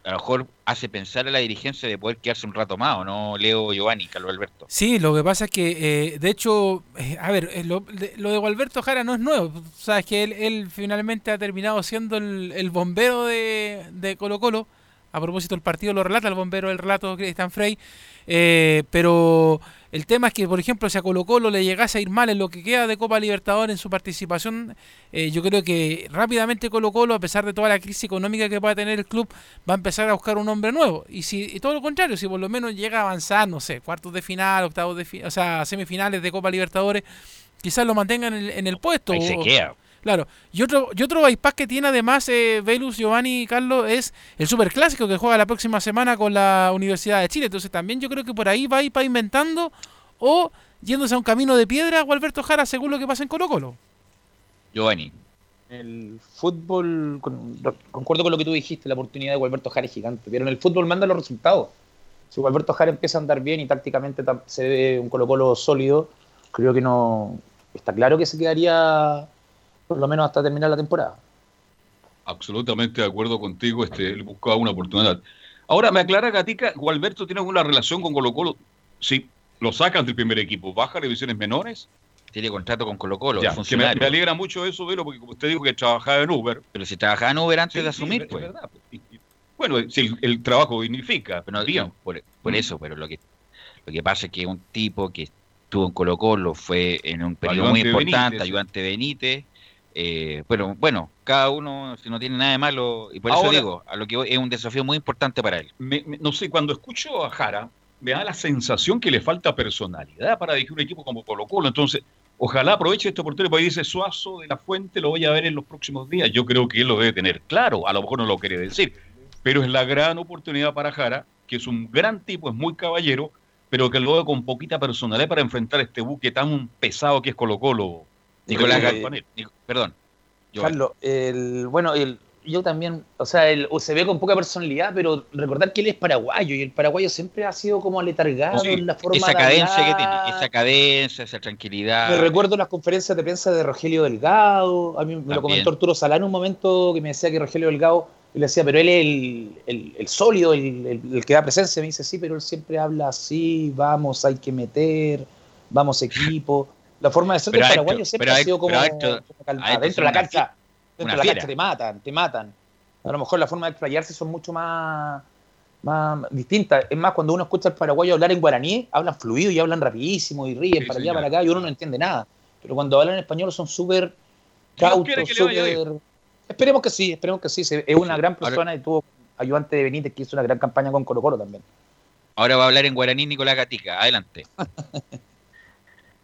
a lo mejor hace pensar a la dirigencia de poder quedarse un rato más, ¿o no, Leo Giovanni, Carlos Alberto?
Sí, lo que pasa es que, eh, de hecho, eh, a ver, eh, lo de, lo de Gualberto Jara no es nuevo. Sabes que él, él finalmente ha terminado siendo el, el bombero de, de Colo Colo. A propósito, el partido lo relata el bombero, el relato de Cristian Frey. Eh, pero el tema es que, por ejemplo, si a Colo Colo le llegase a ir mal en lo que queda de Copa Libertadores en su participación, eh, yo creo que rápidamente Colo Colo, a pesar de toda la crisis económica que pueda tener el club, va a empezar a buscar un hombre nuevo. Y si y todo lo contrario, si por lo menos llega a avanzar, no sé, cuartos de final, octavos de final, o sea, semifinales de Copa Libertadores, quizás lo mantengan en el, en el puesto.
Ahí se
o-. Claro. Y otro, y otro bypass que tiene además eh, Velus, Giovanni y Carlos es el superclásico que juega la próxima semana con la Universidad de Chile. Entonces también yo creo que por ahí va a ir inventando o yéndose a un camino de piedra o Alberto Jara según lo que pasa en Colo Colo.
Giovanni.
El fútbol, con- concuerdo con lo que tú dijiste, la oportunidad de Gualberto Jara es gigante, pero en el fútbol manda los resultados. Si Gualberto Jara empieza a andar bien y tácticamente se ve un Colo Colo sólido, creo que no. Está claro que se quedaría por lo menos hasta terminar la temporada.
Absolutamente de acuerdo contigo, este, él buscaba una oportunidad. Ahora, me aclara Gatica, Gualberto tiene alguna relación con Colo Colo. Sí, lo sacan del primer equipo, baja divisiones menores.
Tiene contrato con Colo Colo,
Ya,
es
que me, alegra mucho eso, Velo, porque como usted dijo que trabajaba en Uber.
Pero si trabajaba en Uber antes
Sí,
de
sí,
asumir,
es
pues.
verdad, pues. Bueno, si el, el trabajo dignifica,
Pero no,
bien.
no, por, por
Mm.
eso, pero lo que lo que pasa es que un tipo que estuvo en Colo Colo fue en un periodo
Ayudante
muy importante,
Benítez.
ayudante Benítez. Eh, bueno, bueno, cada uno, si no tiene nada de malo, y por eso digo, a lo que voy, es un desafío muy importante para él.
Me- me- no sé, cuando escucho a Jara, me da la sensación que le falta personalidad para dirigir un equipo como Colo Colo. Entonces, ojalá aproveche esta oportunidad porque dice Suazo de la Fuente, lo voy a ver en los próximos días. Yo creo que él lo debe tener claro, a lo mejor no lo quiere decir, pero es la gran oportunidad para Jara, que es un gran tipo, es muy caballero, pero que lo ve con poquita personalidad para enfrentar este buque tan pesado que es Colo Colo.
Nicolás Nic- perdón.
Carlos, el, bueno, el, yo también, o sea, el, se ve con poca personalidad, pero recordar que él es paraguayo y el paraguayo siempre ha sido como aletargado
Sí,
en la forma
esa
de
cadencia que
hablar.
tiene, esa cadencia, esa tranquilidad.
Me recuerdo las conferencias de prensa de Rogelio Delgado. A mí me
También.
lo comentó Arturo Salá en un momento que me decía que Rogelio Delgado, y le decía, pero él es el, el- el sólido, el que da presencia. Me dice, sí, pero él siempre habla así, vamos, hay que meter, vamos equipo. La forma de ser del paraguayo siempre
ha
sido como,
pero ha hecho-
como calmada.
ha hecho
Dentro de la cancha, dentro de la cancha te matan, te matan. A lo mejor la forma de explayarse son mucho más, más distintas. Es más, cuando uno escucha al paraguayo hablar en guaraní, hablan fluido y hablan rapidísimo y ríen
Sí,
para allá, para acá, y uno no entiende nada. Pero cuando hablan en español son súper cautos, súper... Esperemos que sí, esperemos que sí. Es una gran persona y tuvo ayudante de Benítez que hizo una gran campaña con Colo Colo también.
Ahora va a hablar en guaraní Nicolás Gatica. Adelante. *laughs*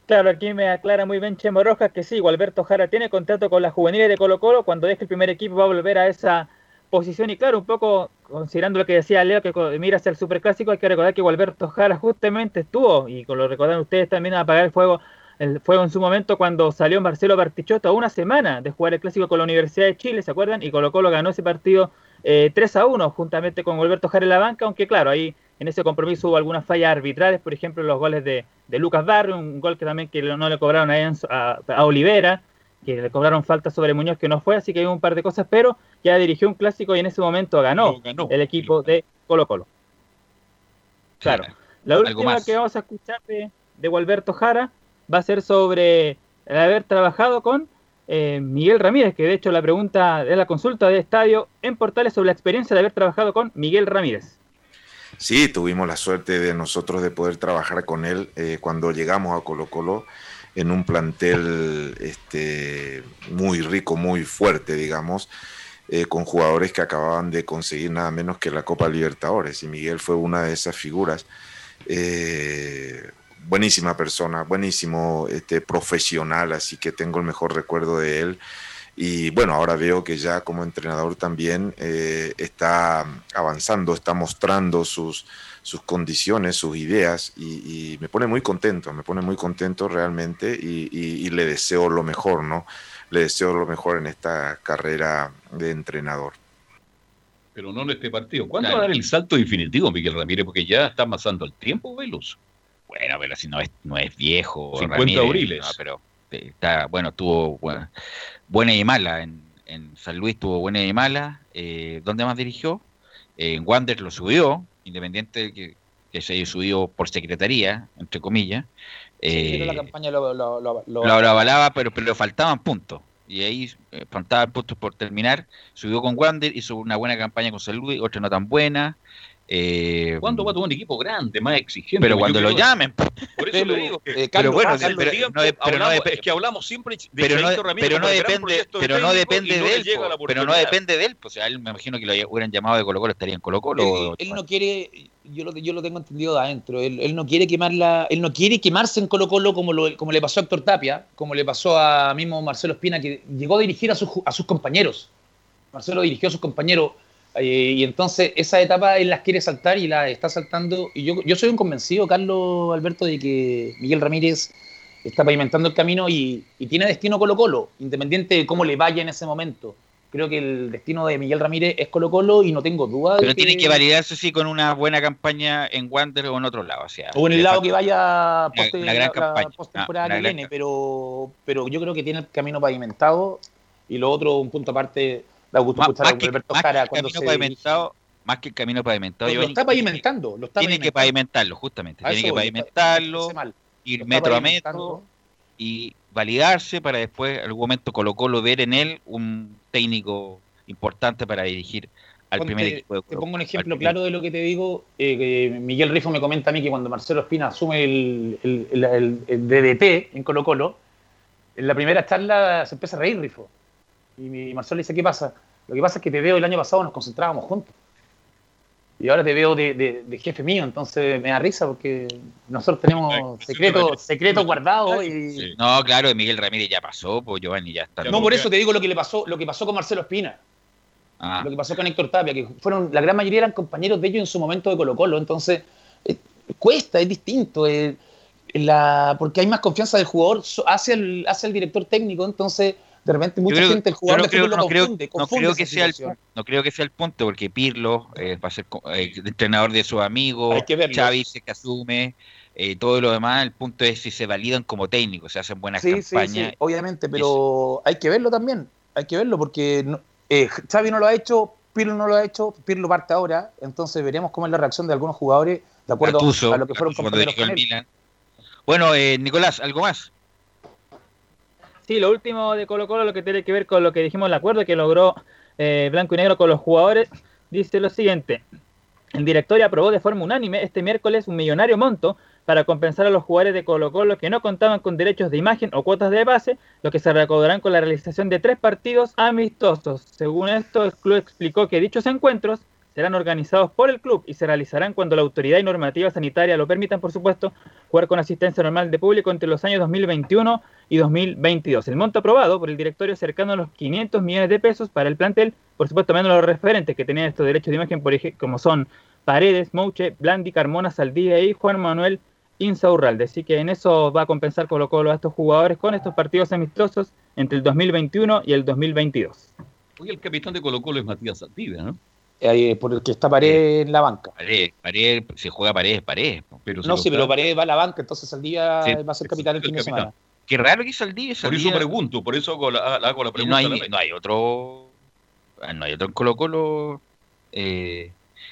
Claro, aquí me aclara muy bien Chemo Rojas que sí, Gualberto Jara tiene contrato con las juveniles de Colo Colo, cuando deje el primer equipo va a volver a esa posición y claro, un poco considerando lo que decía Leo, que mira hacia el Superclásico, hay que recordar que Gualberto Jara justamente estuvo, y lo recordan ustedes también, a apagar el fuego, el fuego en su momento cuando salió Marcelo Bartichotto a una semana de jugar el Clásico con la Universidad de Chile, ¿se acuerdan? Y Colo Colo ganó ese partido eh, 3 a 1 juntamente con Gualberto Jara en la banca, aunque claro, ahí en ese compromiso hubo algunas fallas arbitrales, por ejemplo, los goles de, de Lucas Barrio, un gol que también que no le cobraron a, Enzo- a, a Olivera, que le cobraron falta sobre Muñoz que no fue, así que hay un par de cosas, pero ya dirigió un clásico y en ese momento ganó, el equipo de Colo Colo. Claro. *laughs* La última que vamos a escuchar de, de Gualberto Jara va a ser sobre el haber trabajado con eh, Miguel Ramírez, que de hecho la pregunta de la consulta de estadio en Portales sobre la experiencia de haber trabajado con Miguel Ramírez.
Sí, tuvimos la suerte de nosotros de poder trabajar con él eh, cuando llegamos a Colo Colo en un plantel este, muy rico, muy fuerte, digamos, eh, con jugadores que acababan de conseguir nada menos que la Copa Libertadores y Miguel fue una de esas figuras. Buenísima persona, buenísimo este, profesional, así que tengo el mejor recuerdo de él. Y bueno, ahora veo que ya como entrenador también eh, está avanzando, está mostrando sus, sus condiciones, sus ideas y, y me pone muy contento, me pone muy contento realmente y, y- y le deseo lo mejor, ¿no? Le deseo lo mejor en esta carrera de entrenador.
Pero no en este partido. ¿Cuándo
Claro.
va a dar el salto definitivo, Miguel Ramírez? Porque ya está pasando el tiempo, Velus.
Bueno, pero si no es, no es viejo.
50
Ramírez,
abriles.
no, pero eh, está, bueno, tuvo bueno, buena y mala. En, en San Luis tuvo buena y mala. Eh, ¿Dónde más dirigió? Eh, en Wander lo subió, independiente de que, que se haya subido por secretaría, entre comillas.
Sí, pero la
Eh,
campaña lo, lo, lo- lo-
lo, lo avalaba, pero, pero le faltaban puntos. Y ahí eh, faltaban puntos por terminar. Subió con Wander, hizo una buena campaña con San Luis, otra no tan buena. Eh,
¿Cuándo va a tomar un equipo grande, más exigente?
Pero cuando lo
creo-
llamen.
Por eso le digo que.
Eh,
Pero
Carlos,
bueno, pero, no, pero no
hablamos- es que hablamos siempre de
pero no,
Ramírez
pero no depende, pero no depende
no
de él,
la
pero no
oportunidad.
depende de él, pues, o sea, él me imagino que lo hubieran llamado de Colo Colo, estaría en Colo Colo.
Él, él no quiere, yo lo, yo lo tengo entendido de adentro, él, él no quiere quemarla, él no quiere quemarse en Colo Colo como, lo- como le pasó a Héctor Tapia, como le pasó a mismo Marcelo Espina, que llegó a dirigir a sus, a sus compañeros. Marcelo dirigió a sus compañeros eh, y entonces esa etapa él las quiere saltar y la está saltando. Y yo, yo soy un convencido, Carlos Alberto, de que Miguel Ramírez está pavimentando el camino y, y tiene destino Colo Colo, independiente de cómo le vaya en ese momento. Creo que el destino de Miguel Ramírez es Colo Colo y no tengo duda de
Pero tiene que validarse sí con una buena campaña en Wander o en otro lado. O, sea,
O en el lado que vaya post,
una gran Una
que
gran
viene, pero, pero yo creo que tiene el camino pavimentado y lo otro, un punto aparte, da gusto
Más,
escuchar a Alberto
que
Jara
el
cuando se
pavimentado, más que el camino pavimentado,
Lo, está pavimentando, lo está
tiene que pavimentarlo, justamente. Tiene que pavimentarlo, ir
Lo
metro a
pavimentando.
metro y validarse para después, en algún momento, Colo Colo ver en él un técnico importante para dirigir al
Ponte-
primer equipo de
Te
Colo
pongo un ejemplo claro de lo que te digo. eh, que Miguel Rifo me comenta a mí que cuando Marcelo Espina asume el, el, el- el- el DDT en Colo Colo, en la primera charla se empieza a reír Rifo. Y, mi- y Marcelo le dice, ¿qué pasa? Lo que pasa es que te veo el año pasado nos concentrábamos juntos. Y ahora te veo de, de- de jefe mío, entonces me da risa porque nosotros tenemos secretos guardados y...
No, claro, Miguel Ramírez ya pasó, pues Giovanni ya está.
No, por eso te digo lo que le pasó, lo que pasó con Marcelo Espina.
Ah.
Lo que pasó con Héctor Tapia, que fueron, la gran mayoría eran compañeros de ellos en su momento de Colo Colo, entonces eh, cuesta, es distinto, eh, la, porque hay más confianza del jugador hacia el, hacia el director técnico, entonces de repente mucha
creo-
gente, el jugador
no
de
creo,
fútbol
no
lo
creo-
confunde,
no creo que sea el, no creo que sea el punto, porque Pirlo eh, va a ser eh, entrenador de sus amigos. Xavi dice que asume, eh, todo lo demás, el punto es si se validan como técnicos, se hacen buenas
Sí,
campañas.
sí, obviamente, pero hay que verlo también, hay que verlo porque no- Xavi no lo ha hecho, Pirlo no lo ha hecho, Pirlo parte ahora, entonces veremos cómo es la reacción de algunos jugadores de acuerdo a lo que fueron compañeros con él.
Bueno, eh, Nicolás, ¿algo más?
Sí, lo último de Colo Colo, lo que tiene que ver con lo que dijimos el acuerdo que logró eh, Blanco y Negro con los jugadores, dice lo siguiente. El directorio aprobó de forma unánime este miércoles un millonario monto para compensar a los jugadores de Colo Colo que no contaban con derechos de imagen o cuotas de base, lo que se recaudarán con la realización de tres partidos amistosos. Según esto, el club explicó que dichos encuentros serán organizados por el club y se realizarán cuando la autoridad y normativa sanitaria lo permitan, por supuesto, jugar con asistencia normal de público entre los años 2021 y 2022. El monto aprobado por el directorio cercano a los 500 millones de pesos para el plantel, por supuesto menos los referentes que tenían estos derechos de imagen, por ejemplo, como son Paredes, Mouche, Blandi, Carmona, Saldivia y Juan Manuel Insaurralde. Así que en eso va a compensar Colo Colo a estos jugadores con estos partidos amistosos entre el 2021 y el 2022.
Hoy el capitán de Colo Colo es Matías Saldivia, ¿no?
Eh, por el que está Paredes en la banca.
Paredes, Paredes, si juega Paredes, Paredes. po.
Pero
No,
se
sí, pero Paredes va a la banca, entonces Saldivia
Sí,
va a ser capitán el
el
fin de semana.
Qué raro que Saldivia.
Por eso pregunto, por eso hago la, hago la pregunta.
no
a
hay, no hay otro. ah, No hay otro en Colo Colo. eh,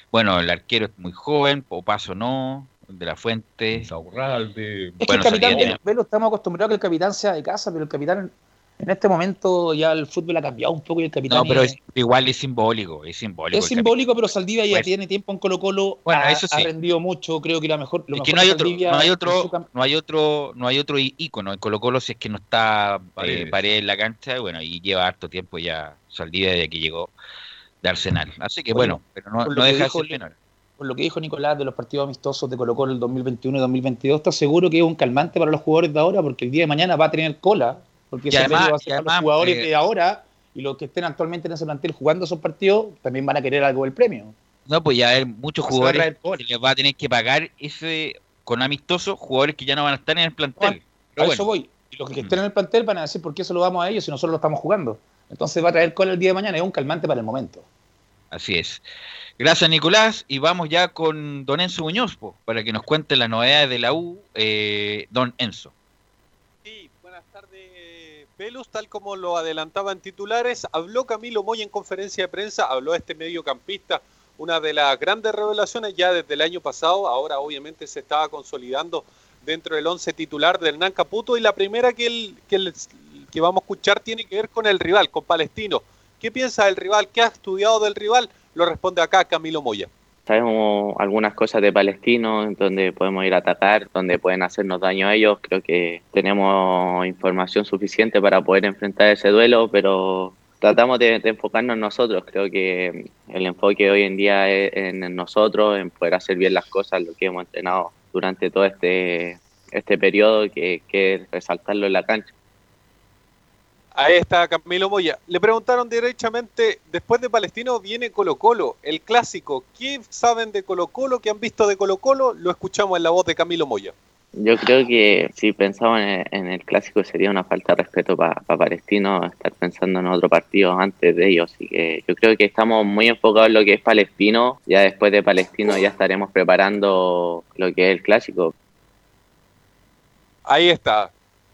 bueno, el arquero es muy joven, Opaso no, de la Fuente.
Saurralde.
Es que
Bueno,
el capitán, Velo, estamos acostumbrados a que el capitán sea de casa, pero el capitán en este momento ya el fútbol ha cambiado un poco y el capitán
No, pero
es,
es, igual es simbólico, es simbólico.
es simbólico, pero Saldivia ya
Pues-
tiene tiempo en Colo Colo,
Bueno,
ha,
eso sí.
ha rendido mucho, creo que la mejor, lo
Es
mejor
que no hay
de
otro, no hay otro, no hay otro, no hay otro í- ícono en Colo Colo si es que no está eh.
Paredes
en la cancha, y bueno, y lleva harto tiempo ya Saldivia desde que llegó de Arsenal. Así que bueno, pero no, no deja de ser menor.
por lo que dijo Nicolás de los partidos amistosos de Colo Colo el 2021 y 2022, está seguro que es un calmante para los jugadores de ahora, porque el día de mañana va a tener cola, porque
Y
ese
además-
medio va a
y además,
los jugadores
eh,
de ahora y los que estén actualmente en ese plantel jugando esos partidos también van a querer algo del premio.
No, pues ya hay muchos jugadores que les va a tener que pagar ese con amistosos jugadores que ya no van a estar en el plantel.
A
bueno,
eso voy. Y los que estén en el plantel van a decir por qué se lo damos a ellos si nosotros lo estamos jugando. Entonces va a traer cola el día de mañana, es un calmante para el momento.
Así es. Gracias, Nicolás. Y vamos ya con don Enzo Muñoz, po, para que nos cuente las novedades de la U. Eh, don Enzo.
Velus. Tal como lo adelantaban titulares, habló Camilo Moy en conferencia de prensa, habló este mediocampista, una de las grandes revelaciones ya desde el año pasado, ahora obviamente se estaba consolidando dentro del once titular del Nan Caputo y la primera que, el- que, que vamos a escuchar tiene que ver con el rival, con Palestino. ¿Qué piensa del rival? ¿Qué ha estudiado del rival? Lo responde acá Camilo Moya.
Sabemos algunas cosas de Palestino, donde podemos ir a atacar, donde pueden hacernos daño a ellos. Creo que tenemos información suficiente para poder enfrentar ese duelo, pero tratamos de, enfocarnos en nosotros. Creo que el enfoque hoy en día es en nosotros, en poder hacer bien las cosas, lo que hemos entrenado durante todo este, este periodo, que, que es resaltarlo en la cancha.
Ahí está Camilo Moya. Le preguntaron derechamente, después de Palestino viene Colo Colo, el clásico. ¿Qué saben de Colo Colo? ¿Qué han visto de Colo Colo? Lo escuchamos en la voz de Camilo Moya.
Yo creo que si pensamos en el, en el clásico sería una falta de respeto para Palestino estar pensando en otro partido antes de ellos. Así que yo creo que estamos muy enfocados en lo que es Palestino. Ya después de Palestino ya estaremos preparando lo que es el clásico.
Ahí está.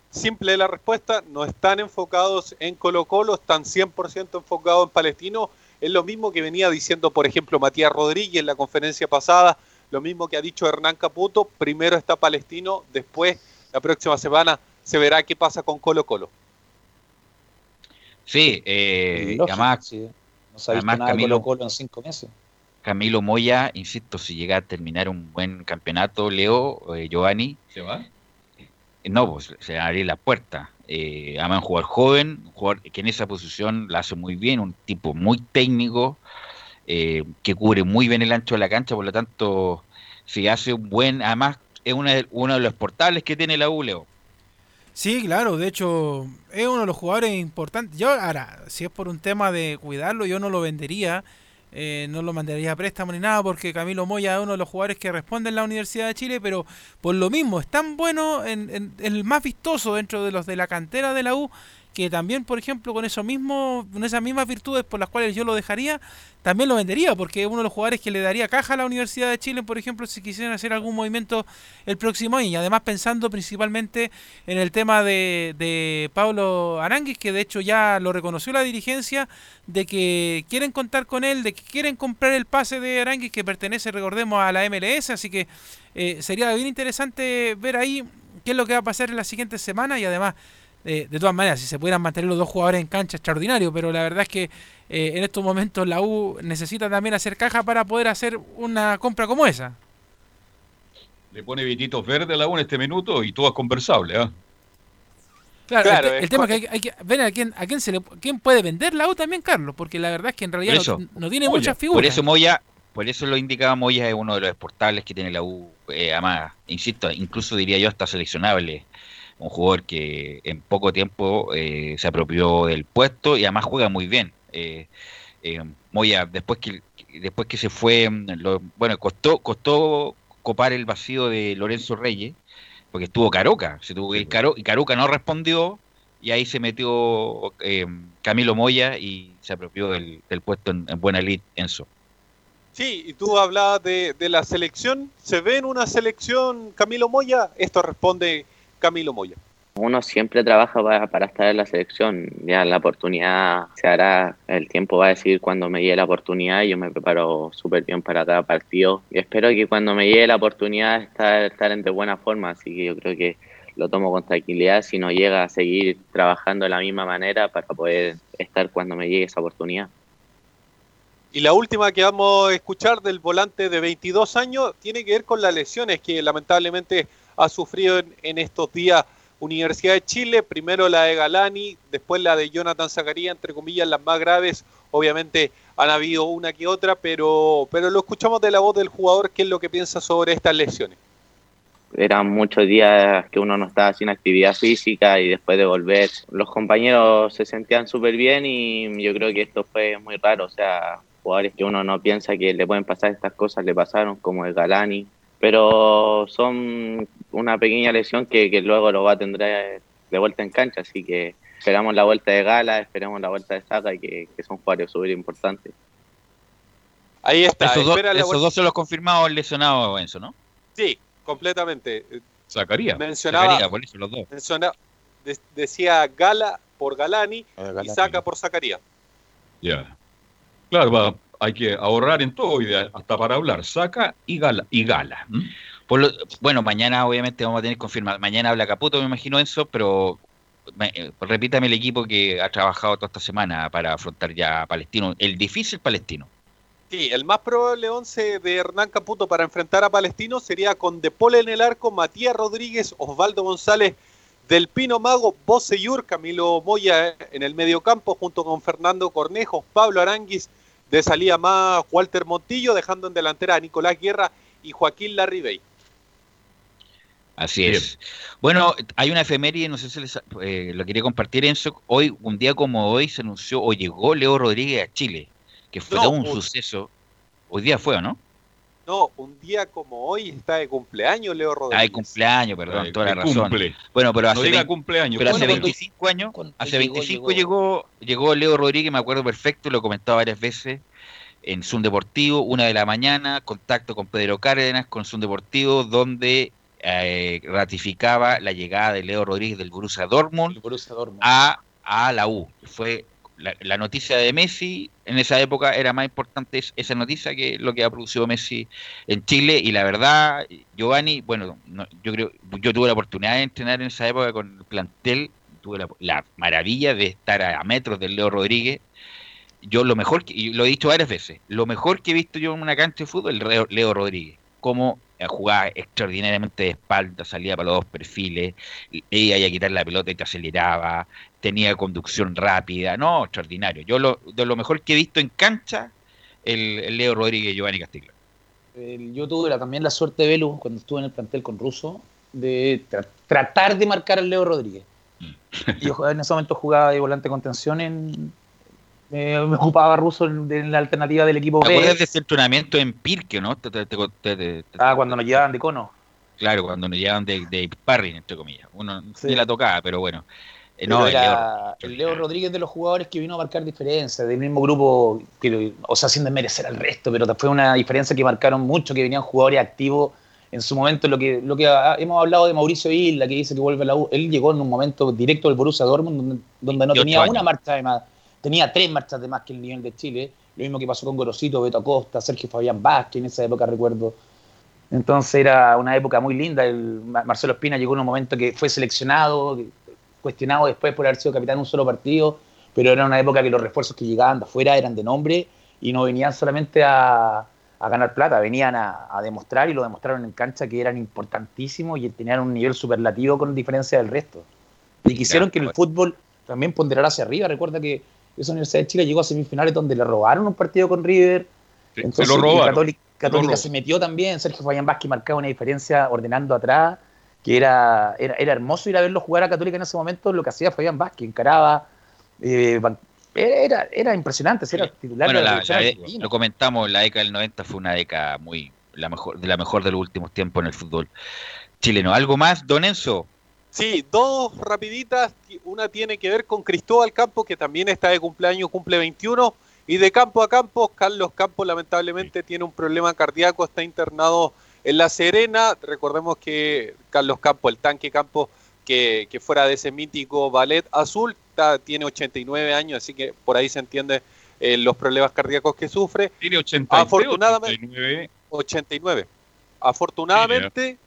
Simple la respuesta, no están enfocados en Colo Colo, están 100% enfocados en Palestino. Es lo mismo que venía diciendo, por ejemplo, Matías Rodríguez en la conferencia pasada, lo mismo que ha dicho Hernán Caputo, primero está Palestino, después la próxima semana se verá qué pasa con Colo Colo.
Sí, eh,
Lógico,
además,
sí. No se ha visto
además
nada de
Camilo,
Colo Colo en cinco meses.
Camilo Moya, insisto, si llega a terminar un buen campeonato, Leo, eh, Giovanni,
¿Se va?
Eh, no, pues se va a abrir la puerta. Eh, además, un jugador joven, un jugador que en esa posición la hace muy bien, un tipo muy técnico, eh, que cubre muy bien el ancho de la cancha, por lo tanto, si hace un buen, además, es uno de los portales que tiene la U, Leo.
Sí, claro, de hecho es uno de los jugadores importantes. Yo ahora, si es por un tema de cuidarlo, yo no lo vendería, eh, no lo mandaría a préstamo ni nada, porque Camilo Moya es uno de los jugadores que responde en la Universidad de Chile, pero por lo mismo es tan bueno, en, en- el más vistoso dentro de los de la cantera de la U, que también, por ejemplo, con eso mismo, con esas mismas virtudes por las cuales yo lo dejaría, también lo vendería, porque es uno de los jugadores que le daría caja a la Universidad de Chile, por ejemplo, si quisieran hacer algún movimiento el próximo año. Y además pensando principalmente en el tema de, de Pablo Aranguis, que de hecho ya lo reconoció la dirigencia, de que quieren contar con él, de que quieren comprar el pase de Aranguis, que pertenece, recordemos, a la MLS, así que eh, sería bien interesante ver ahí qué es lo que va a pasar en la siguiente semana y además eh, de todas maneras, si se pudieran mantener los dos jugadores en cancha, extraordinario, pero la verdad es que eh, en estos momentos la U necesita también hacer caja para poder hacer una compra como esa.
Le pone billetitos verdes a la U en este minuto y todo es conversable, ¿ah?
Claro,
Claro,
el, te- el
es
tema es que hay, hay que ver a quién, a quién se le, quién puede vender la U también, Carlos, porque la verdad es que en realidad
eso.
no, no tiene muchas figuras.
Por eso Moya, por eso lo indicaba Moya, es uno de los exportables que tiene la U. Eh, además, insisto, incluso diría yo hasta seleccionable. Un jugador que en poco tiempo eh, se apropió del puesto y además juega muy bien. Eh, eh, Moya, después que después que se fue, mm, lo- bueno, costó costó copar el vacío de Lorenzo Reyes, porque estuvo Caroca, se tuvo que ir Caro, y Caroca no respondió y ahí se metió Camilo Moya y se apropió del, del puesto en, en buena lid Enzo.
Sí, y tú hablabas de, de la selección. ¿Se ve en una selección Camilo Moya? Esto responde Camilo Moya.
Uno siempre trabaja para, para estar en la selección. Ya la oportunidad se hará, el tiempo va a decir cuando me llegue la oportunidad. Yo me preparo súper bien para cada partido. Y espero que cuando me llegue la oportunidad estar, estar en de buena forma. Así que yo creo que lo tomo con tranquilidad si no llega a seguir trabajando de la misma manera para poder estar cuando me llegue esa oportunidad.
Y la última que vamos a escuchar del volante de 22 años tiene que ver con las lesiones que lamentablemente ha sufrido en, estos días Universidad de Chile. Primero la de Galani, después la de Jonathan Zacarías, entre comillas, las más graves. Obviamente han habido una que otra, pero, pero lo escuchamos de la voz del jugador, qué es lo que piensa sobre estas lesiones.
eran muchos días que uno no estaba sin actividad física y después de volver los compañeros se sentían súper bien y yo creo que esto fue muy raro, o sea, jugadores que uno no piensa que le pueden pasar estas cosas le pasaron, como el Galani, pero son una pequeña lesión que, que luego lo va a tener de vuelta en cancha, así que esperamos la vuelta de Gala, esperamos la vuelta de Saca, y que, que son jugadores súper importantes.
Ahí está,
Esos,
la
esos dos son los confirmados lesionados, Enzo, ¿no?
Sí, completamente.
Sacaría.
Mencionaba,
Zacarías, por eso los dos.
menciona- de- decía Gala por Galani
Eh,
y. Saca por Zacarías.
Ya. Claro, va, hay que ahorrar en todo, y hasta para hablar. Saca y gala. Y gala. ¿m?
Por lo- bueno, mañana obviamente vamos a tener confirmado. Mañana habla Caputo, me imagino Enzo, pero eh, repítame el equipo que ha trabajado toda esta semana para afrontar ya a Palestino, el difícil Palestino.
Sí, el más probable 11 de Hernán Caputo para enfrentar a Palestino sería con De Paul en el arco, Matías Rodríguez, Osvaldo González, Del Pino Mago, Boseyur, Camilo Moya en el mediocampo junto con Fernando Cornejo, Pablo Aranguis, de salida más Walter Montillo, dejando en delantera a Nicolás Guerra y Joaquín Larribey.
Así es. Bueno, hay una efeméride, no sé si les, eh, lo quería compartir Enzo. Hoy, un día como hoy, se anunció o llegó Leo Rodríguez a Chile, que fue
No,
todo un suceso. Hoy día fue, ¿o no?
No, un día como hoy está de cumpleaños Leo
Ah,
Rodríguez.
de cumpleaños, perdón,
Ay,
toda la razón.
cumple.
Bueno, pero
No
hace,
diga
20
cumpleaños,
pero hace
cumple.
25 años, hace
llegó,
25 llegó, llegó Leo Rodríguez, me acuerdo perfecto, lo comentaba varias veces en Zoom Deportivo, una de la mañana, contacto con Pedro Cárdenas con Zoom Deportivo, donde eh, ratificaba la llegada de Leo Rodríguez del Borussia Dortmund, A, a la U. Fue la, la noticia de Messi, en esa época era más importante es- esa noticia que lo que ha producido Messi en Chile y la verdad, Giovanni, bueno, no- yo creo, yo tuve la oportunidad de entrenar en esa época con el plantel, tuve la, la maravilla de estar a, metros del Leo Rodríguez. Yo lo mejor, que, y lo he dicho varias veces, lo mejor que he visto yo en una cancha de fútbol, el Leo, Rodríguez, como jugaba extraordinariamente de espalda, salía para los dos perfiles, iba a quitar la pelota y te aceleraba, tenía conducción rápida, no, extraordinario. Yo lo, de lo mejor que he visto en cancha, el, el Leo Rodríguez y Giovanni Castillo.
El- yo tuve la- también la suerte de Velu, cuando estuve en el plantel con Russo, de tra- tratar de marcar al Leo Rodríguez. Yo jugaba- en ese momento jugaba de volante contención en. Eh, me ocupaba Russo en, la alternativa del equipo
¿Te
B.
acuerdas de ese entrenamiento en Pirque, no? Te- te-
Ah, cuando nos llevaban de cono.
Claro, cuando nos llevaban de, de sparring, entre comillas. Uno
Sí.
ni la tocaba, pero bueno. Eh,
Pero
no, el Leo-
era el Leo Rodríguez de los jugadores que vino a marcar diferencia, del mismo grupo, que, o sea, sin desmerecer al resto, pero fue una diferencia que marcaron mucho, que venían jugadores activos en su momento, lo que, lo que ha- hemos hablado de Mauricio Isla, que dice que vuelve a la U, él llegó en un momento directo del Borussia Dortmund, donde, donde no
28
tenía
años.
una marcha de más, tenía tres marchas de más que el nivel de Chile, lo mismo que pasó con Gorosito, Beto Acosta, Sergio Fabián Vázquez, en esa época recuerdo. Entonces era una época muy linda. El Mar- Marcelo Espina llegó en un momento que fue seleccionado, cuestionado después por haber sido capitán en un solo partido, pero era una época que los refuerzos que llegaban de afuera eran de nombre y no venían solamente a, a ganar plata, venían a, a demostrar y lo demostraron en cancha que eran importantísimos y tenían un nivel superlativo con diferencia del resto. Y quisieron que el fútbol también ponderara hacia arriba. Recuerda que esa Universidad de Chile llegó a semifinales donde le robaron un partido con River.
Sí,
Entonces,
se lo robaron.
Católica, se metió también. Sergio Fabián Vázquez marcaba una diferencia ordenando atrás, que era, era, era hermoso ir a verlo jugar a Católica en ese momento. Lo que hacía Fabián Vázquez, encaraba. eh, era, era impresionante, era titular
Bueno,
de la
la- lo comentamos, la década del 90 fue una década muy la mejor de la mejor de los últimos tiempos en el fútbol chileno. ¿Algo más, Don Enzo?
Sí, dos rapiditas. Una tiene que ver con Cristóbal Campos, que también está de cumpleaños, cumple 21. Y de campo a campo, Carlos Campos lamentablemente tiene un problema cardíaco, está internado en La Serena. Recordemos que Carlos Campos, el tanque Campos, que, que fuera de ese mítico ballet azul, está- tiene 89 años, así que por ahí se entiende eh, los problemas cardíacos que sufre.
Tiene 80,
Afortunadamente,
89.
89. Afortunadamente,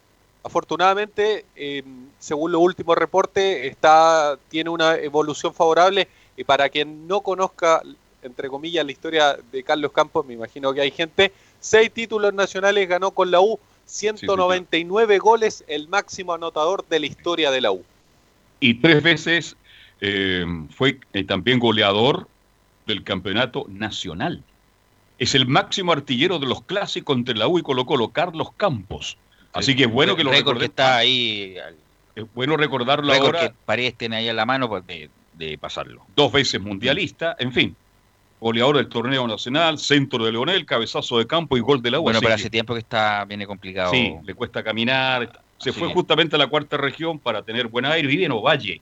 afortunadamente, eh, según los últimos reportes, está, tiene una evolución favorable. Y para quien no conozca, entre comillas, la historia de Carlos Campos, me imagino que hay gente, seis títulos nacionales ganó con la U, 199 goles, el máximo anotador de la historia de la U.
Y tres veces eh, fue eh, también goleador del campeonato nacional. Es el máximo artillero de los clásicos entre la U y Colo Colo, Carlos Campos. Así que es bueno que lo
récord que
recordemos.
está ahí.
Es bueno recordarlo ahora.
que Paredes tiene ahí a la mano pues, de, de pasarlo.
dos veces mundialista, en fin. Goleador del torneo nacional, centro de Leonel, cabezazo de campo y gol de la U.
Bueno, pero
que-
hace tiempo que está viene complicado.
Sí, le cuesta caminar. Se
Así
fue
es.
justamente a la cuarta región para tener buen aire. Vive en Ovalle.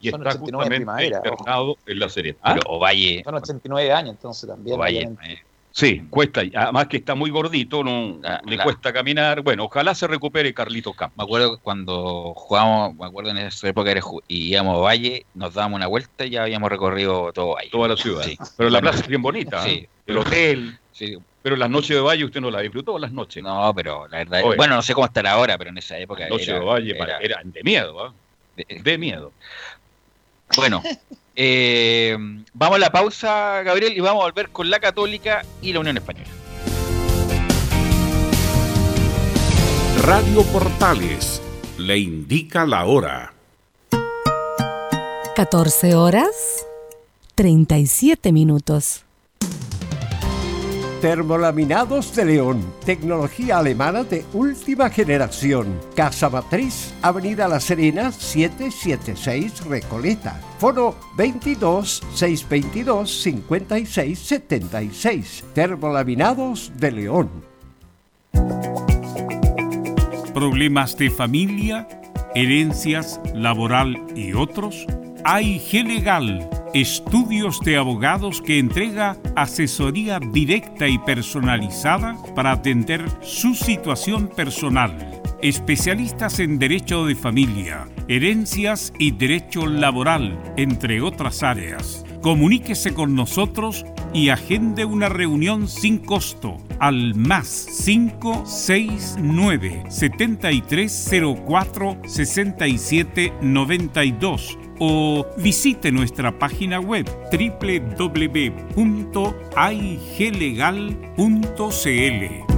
Y
Son
está
89
justamente internado en la serie. ¿Ah?
Pero Ovalle,
Son 89 años, entonces también.
Ovalle, eh,
Sí, cuesta. Además que está muy gordito, no
La-
le cuesta caminar. Bueno, ojalá se recupere Carlitos Campos.
Me acuerdo cuando jugábamos, me acuerdo en esa época y íbamos a Valle, nos dábamos una vuelta y ya habíamos recorrido todo Valle.
Toda la ciudad.
Sí.
Pero la plaza es bien bonita.
Sí.
¿eh? El hotel.
Sí.
Pero las noches de Valle usted no la disfrutó las noches.
No, pero la verdad,
Oye.
bueno, no sé cómo estará ahora, pero en esa época
Las noches
era,
de Valle
era-
para- eran de miedo. ¿ah?
de-
De miedo.
Bueno, eh, vamos a la pausa, Gabriel, y vamos a volver con la Católica y la Unión Española.
Radio Portales le indica la hora.
14 horas 37 minutos.
Termolaminados de León, tecnología alemana de última generación. Casa Matriz, Avenida La Serena, 776 Recoleta. Foro 22 622 56 76. Termolaminados de León.
¿Problemas de familia, herencias, laboral y otros? AIG Legal, estudios de abogados que entrega asesoría directa y personalizada para atender su situación personal. Especialistas en derecho de familia, herencias y derecho laboral, entre otras áreas. Comuníquese con nosotros y agende una reunión sin costo al más 569 7304 6792 o visite nuestra página web www.aiglegal.cl.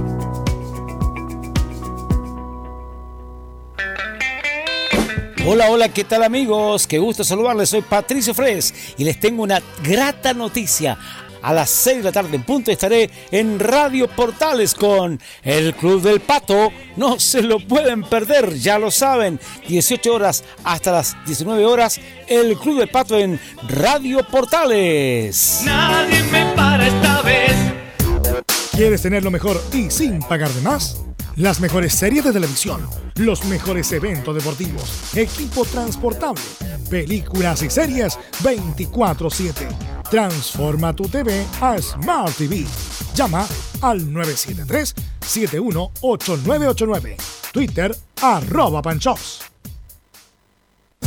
Hola, hola, ¿qué tal amigos? Qué gusto saludarles, soy Patricio Fres y les tengo una grata noticia. A las 6 de la tarde en punto estaré en Radio Portales con el Club del Pato. No se lo pueden perder, ya lo saben. 18 horas hasta las 19 horas, el Club del Pato en Radio Portales.
Nadie me para esta vez.
¿Quieres tener lo mejor y sin pagar de más? Las mejores series de televisión, los mejores eventos deportivos, equipo transportable, películas y series 24/7. Transforma tu TV a Smart TV. Llama al 973-718989. Twitter arroba panchops.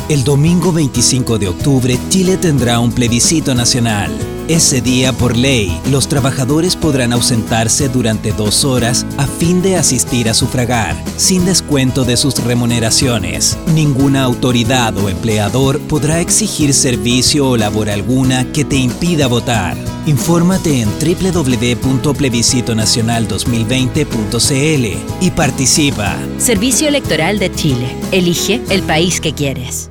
El domingo 25 de octubre, Chile tendrá un plebiscito nacional. Ese día, por ley, los trabajadores podrán ausentarse durante dos horas a fin de asistir a sufragar, sin descuento de sus remuneraciones. Ninguna autoridad o empleador podrá exigir servicio o labor alguna que te impida votar. Infórmate en www.plebiscitonacional2020.cl y participa.
Servicio Electoral de Chile. Elige el país que quieres.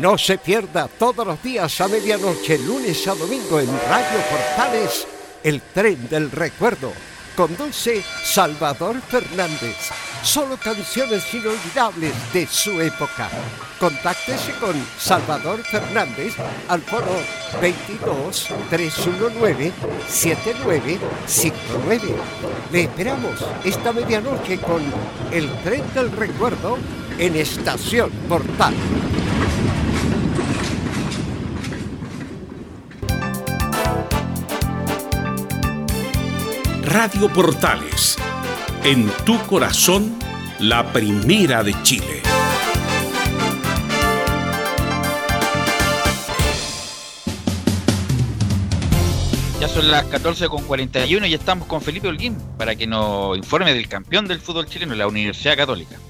No se pierda todos los días a medianoche, lunes a domingo en Radio Portales, el tren del recuerdo. Conduce Salvador Fernández. Solo canciones inolvidables de su época. Contáctese con Salvador Fernández al foro 22 319 7959. Le esperamos esta medianoche con el tren del recuerdo en Estación Portal.
Radio Portales, en tu corazón, la primera de Chile.
Ya son las 14.41 y estamos con Felipe Holguín para que nos informe del campeón del fútbol chileno, la Universidad Católica.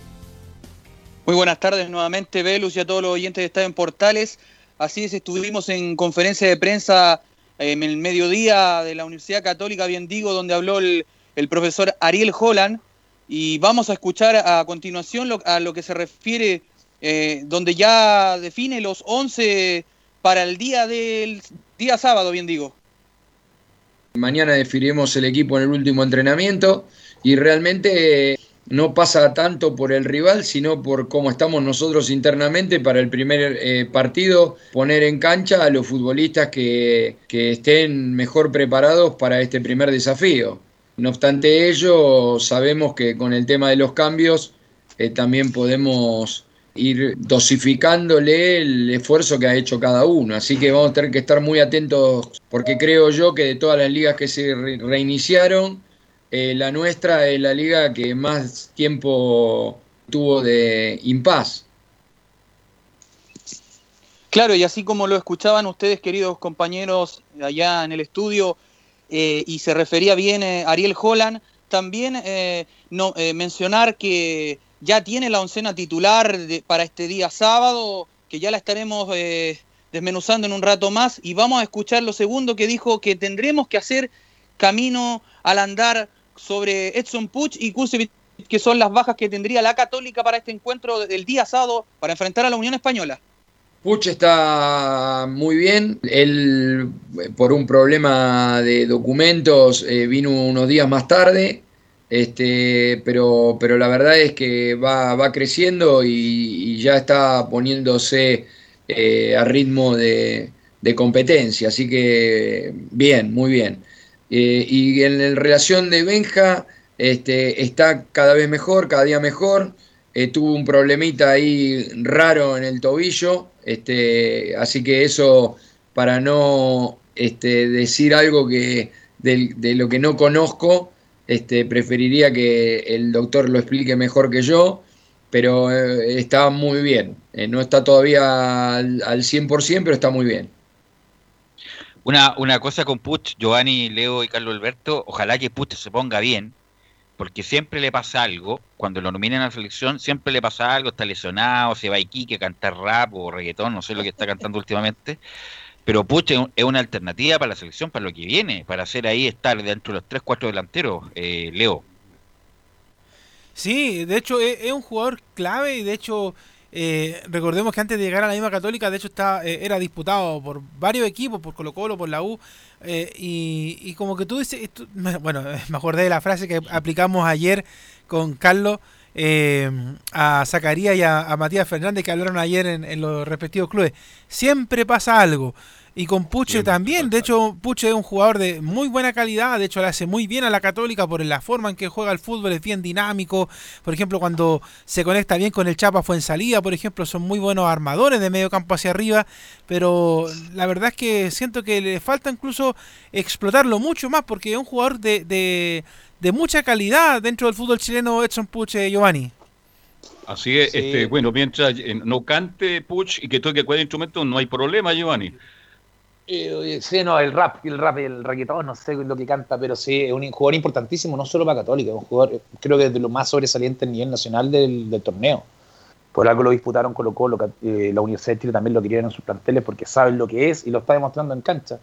Muy buenas tardes nuevamente, Velus, y a todos los oyentes de Estadio en Portales. Así es, estuvimos en conferencia de prensa en el mediodía de la Universidad Católica, bien digo, donde habló el, profesor Ariel Holland. Y vamos a escuchar a continuación lo- a lo que se refiere, eh, donde ya define los 11 para el día del día sábado, bien digo.
Mañana definiremos el equipo en el último entrenamiento y realmente no pasa tanto por el rival, sino por cómo estamos nosotros internamente para el primer eh, partido, poner en cancha a los futbolistas que, que estén mejor preparados para este primer desafío. No obstante ello, sabemos que con el tema de los cambios eh, también podemos ir dosificándole el esfuerzo que ha hecho cada uno. Así que vamos a tener que estar muy atentos porque creo yo que de todas las ligas que se re- reiniciaron, eh, la nuestra es la liga que más tiempo tuvo de impas.
Claro, y así como lo escuchaban ustedes, queridos compañeros, allá en el estudio, eh, y se refería bien eh, Ariel Holland, también no, mencionar que ya tiene la oncena titular para este día sábado, que ya la estaremos desmenuzando en un rato más, y vamos a escuchar lo segundo que dijo que tendremos que hacer camino al andar sobre Edson Puch y Kusevich, que son las bajas que tendría la Católica para este encuentro del día sábado para enfrentar a la Unión Española.
Puch está muy bien. Él, por un problema de documentos, eh, vino unos días más tarde. Este, pero, pero la verdad es que va, va creciendo y, ya está poniéndose eh, a ritmo de competencia. Así que bien, muy bien. Eh, y en, relación de Benja, este, está cada vez mejor, cada día mejor. Eh, tuvo un problemita ahí raro en el tobillo, este, así que eso para no este, decir algo que del- de, lo que no conozco, este, preferiría que el doctor lo explique mejor que yo, pero eh, está muy bien. Eh, no está todavía al, al 100%, pero está muy bien.
Una, una cosa con Puch, Giovanni, Leo y Carlos Alberto, ojalá que Puch se ponga bien, porque siempre le pasa algo, cuando lo nominan a la selección, siempre le pasa algo, está lesionado, se va a Iquique a cantar rap o reggaetón, no sé lo que está cantando *laughs* últimamente, pero Puch es un- es una alternativa para la selección, para lo que viene, para hacer ahí estar dentro de los 3, 4 delanteros, eh, Leo.
Sí, de hecho es, es un jugador clave y de hecho eh, recordemos que antes de llegar a la misma Católica, de hecho está, eh, era disputado por varios equipos, por Colo Colo, por la U, eh, y, y como que tú dices, bueno, *laughs* me acordé de la frase que aplicamos ayer con Carlos eh, a Zacarías y a, a Matías Fernández que hablaron ayer en, en los respectivos clubes. Siempre pasa algo. Y con Puche también, de hecho Puche es un jugador de muy buena calidad, de hecho le hace muy bien a la Católica por la forma en que juega el fútbol, es bien dinámico, por ejemplo cuando se conecta bien con el Chapa fue en salida, por ejemplo, son muy buenos armadores de medio campo hacia arriba, pero la verdad es que siento que le falta incluso explotarlo mucho más porque es un jugador de, de, de mucha calidad dentro del fútbol chileno Edson Puche Giovanni.
Así es,
Sí.
este, bueno, mientras eh, no cante Puch y que toque cualquier instrumento, no hay problema, Giovanni.
Eh, sí, no, el rap, el rap, el reggaetón, no sé lo que canta, pero sí, es un jugador importantísimo, no solo para Católica, es un jugador, creo que de lo más sobresaliente a nivel nacional del, del torneo. Por algo lo disputaron Colo Colo, eh, la Universidad de Chile también lo querían en sus planteles porque saben lo que es y lo está demostrando en cancha.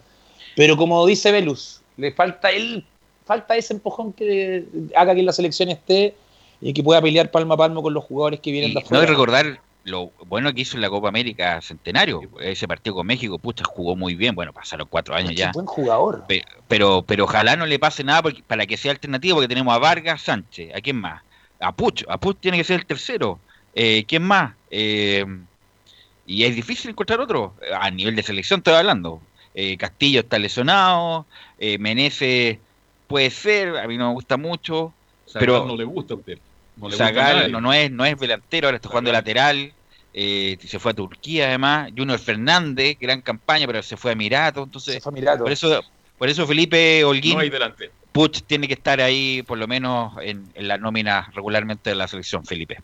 Pero como dice Velus, le falta él, falta ese empujón que haga que la selección esté y que pueda pelear palmo a palmo con los jugadores que vienen
Y
de
no
afuera.
hay recordar lo bueno que hizo en la Copa América Centenario. Ese partido con México, pucha, jugó muy bien. Bueno, pasaron cuatro años
Qué
ya.
buen jugador.
Pe- Pero, pero ojalá no le pase nada porque- para que sea alternativo, porque tenemos a Vargas Sánchez. ¿A quién más? A Puch. A Puch tiene que ser el tercero. Eh, ¿Quién más? Eh, y es difícil encontrar otro. A nivel de selección estoy hablando. Eh, Castillo está lesionado. Eh, Menezes puede ser. A mí no me gusta mucho. Pero
no le gusta a usted. No le gusta a
no, no es, no es delantero, ahora está jugando lateral. Eh, se fue a Turquía además. Junior Fernández, gran campaña, pero se fue a Emirato. Entonces, por eso, por eso Felipe Holguín,
No hay delante.
Puch tiene que estar ahí por lo menos en, en la nómina regularmente de la selección, Felipe.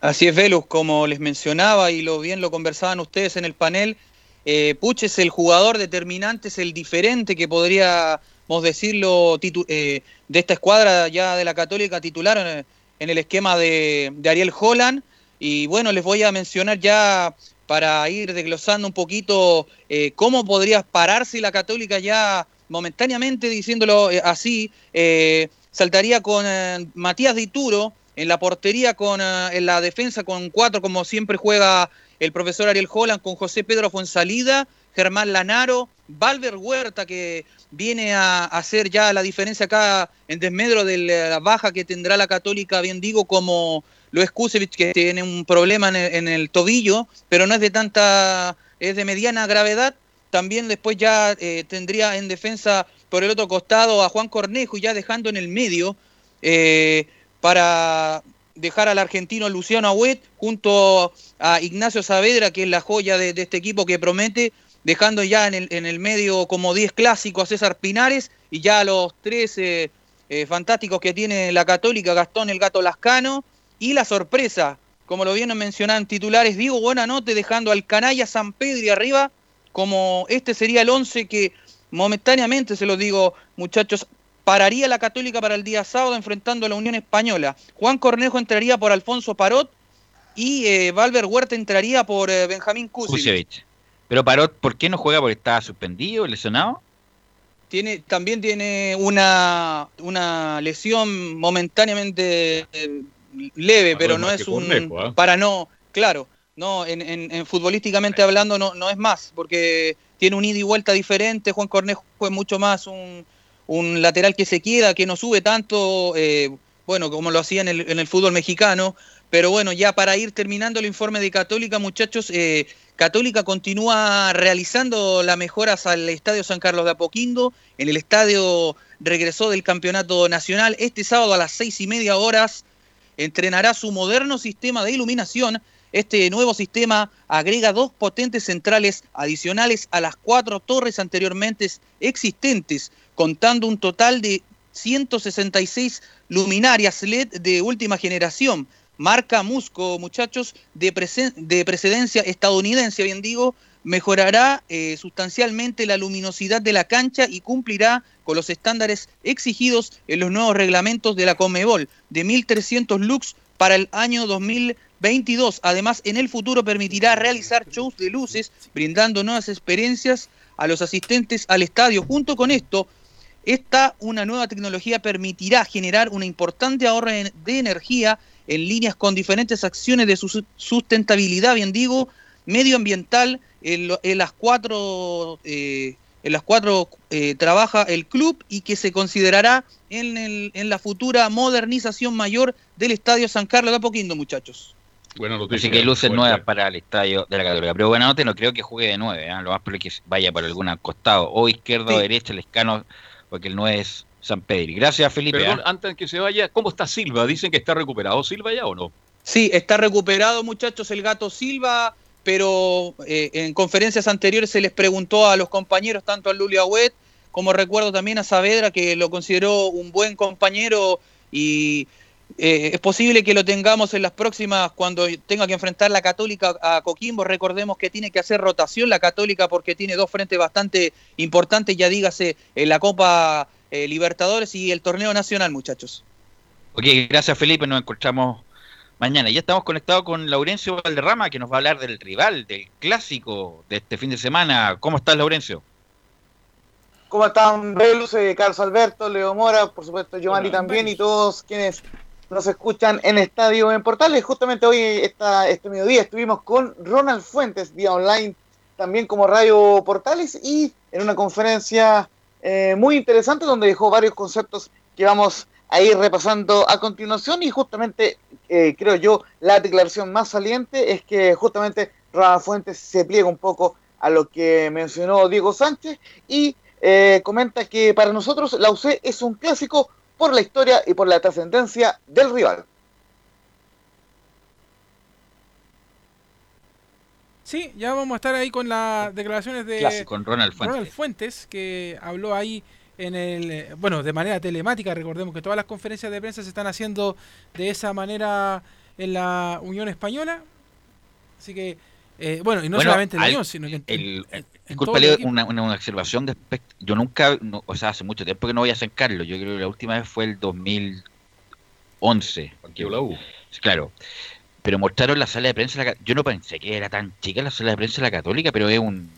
Así es, Velus, como les mencionaba y lo bien lo conversaban ustedes en el panel, eh, Puch es el jugador determinante, es el diferente que podríamos decirlo titu- eh, de esta escuadra ya de la Católica titular en, en el esquema de, de Ariel Holland. Y bueno, les voy a mencionar ya para ir desglosando un poquito eh, cómo podría pararse la Católica ya momentáneamente, diciéndolo eh, así, eh, saltaría con eh, Matías Dituro en la portería, con eh, en la defensa con cuatro, como siempre juega el profesor Ariel Holland, con José Pedro Fonsalida, Germán Lanaro, Valver Huerta, que viene a hacer ya la diferencia acá en desmedro de la baja que tendrá la Católica, bien digo, como lo es Kusevich, que tiene un problema en el, tobillo, pero no es de tanta, es de mediana gravedad. También después ya eh, tendría en defensa por el otro costado a Juan Cornejo, y ya dejando en el medio eh, para dejar al argentino Luciano Agüet junto a Ignacio Saavedra, que es la joya de, este equipo que promete, dejando ya en el, en el medio como 10 clásico a César Pinares y ya a los tres eh, eh, fantásticos que tiene la Católica, Gastón el Gato Lascano, y la sorpresa, como lo vienen mencionando titulares, Diego Buenanote dejando al canalla San Pedro y arriba, como este sería el 11 que momentáneamente, se lo digo muchachos, pararía la Católica para el día sábado enfrentando a la Unión Española. Juan Cornejo entraría por Alfonso Parot y eh, Valver Huerta entraría por eh, Benjamín Kusevich.
Pero Parot, ¿por qué no juega? ¿Porque está suspendido, lesionado?
Tiene, también tiene una, una lesión momentáneamente eh, leve, pero no es un... ¿ah? Para no, claro, no, en, en, futbolísticamente hablando no, no es más, porque tiene un ida y vuelta diferente, Juan Cornejo es mucho más un, un lateral que se queda, que no sube tanto, eh, bueno, como lo hacía en el, en el, fútbol mexicano. Pero bueno, ya para ir terminando el informe de Católica, muchachos, eh, Católica continúa realizando las mejoras al Estadio San Carlos de Apoquindo. En el estadio regresó del campeonato nacional. Este sábado a las seis y media horas entrenará su moderno sistema de iluminación. Este nuevo sistema agrega dos potentes centrales adicionales a las cuatro torres anteriormente existentes, contando un total de 166 luminarias LED de última generación. Marca Musco, muchachos, de, de precedencia estadounidense, bien digo, mejorará eh, sustancialmente la luminosidad de la cancha y cumplirá con los estándares exigidos en los nuevos reglamentos de la Comebol de 1300 lux para el año 2022. Además, en el futuro permitirá realizar shows de luces, brindando nuevas experiencias a los asistentes al estadio. Junto con esto, esta una nueva tecnología permitirá generar una importante ahorro de energía en líneas con diferentes acciones de sustentabilidad, bien digo, medioambiental, en, las cuatro, eh, en las cuatro eh, trabaja el club y que se considerará en, el, en la futura modernización mayor del Estadio San Carlos de Apoquindo, muchachos.
Bueno, Así que luces nuevas para el estadio de la Católica. Pero bueno, no creo que juegue de nueve. ¿eh? Lo más probable es que vaya por algún costado, o izquierdo o derecha, el escano porque el 9 es San Pedro. Gracias, Felipe.
Perdón, ¿ah? antes de que se vaya, ¿cómo está Silva? Dicen que está recuperado Silva ya o no?
Sí, está recuperado, muchachos, el gato Silva, pero eh, en conferencias anteriores se les preguntó a los compañeros, tanto a Lulio Agüet como recuerdo también a Saavedra, que lo consideró un buen compañero y eh, es posible que lo tengamos en las próximas, cuando tenga que enfrentar la Católica a Coquimbo. Recordemos que tiene que hacer rotación la Católica porque tiene dos frentes bastante importantes, ya dígase, en la Copa eh, Libertadores y el torneo nacional, muchachos.
Ok, gracias Felipe, nos encontramos mañana. Ya estamos conectados con Laurencio Valderrama, que nos va a hablar del rival, del clásico de este fin de semana. ¿Cómo estás, Laurencio?
¿Cómo están, Velus, eh, Carlos Alberto, Leo Mora, por supuesto, Giovanni también, y todos quienes nos escuchan en Estadio en Portales. Justamente hoy, esta, este mediodía, estuvimos con Ronald Fuentes vía online, también como Radio Portales, y en una conferencia eh, muy interesante donde dejó varios conceptos que vamos a ir repasando a continuación. Y justamente, eh, creo yo, la declaración más saliente es que justamente Ronald Fuentes se pliega un poco a lo que mencionó Diego Sánchez y eh, comenta que para nosotros la UC es un clásico por la historia y por la trascendencia del rival.
Sí, ya vamos a estar ahí con las declaraciones de
con Ronald Fuentes.
Ronald Fuentes, que habló ahí en el, eh, bueno, de manera telemática, recordemos que todas las conferencias de prensa se están haciendo de esa manera en la Unión Española. Así que, eh, bueno, y no solamente en la Unión, sino que
el, una, una, observación de Yo nunca, o sea, hace mucho tiempo que no voy a San Carlos. Yo creo que la última vez fue el 2011.
Aquí la U.
Claro. Pero mostraron la sala de prensa. La, yo no pensé que era tan chica la sala de prensa de la Católica, pero es un.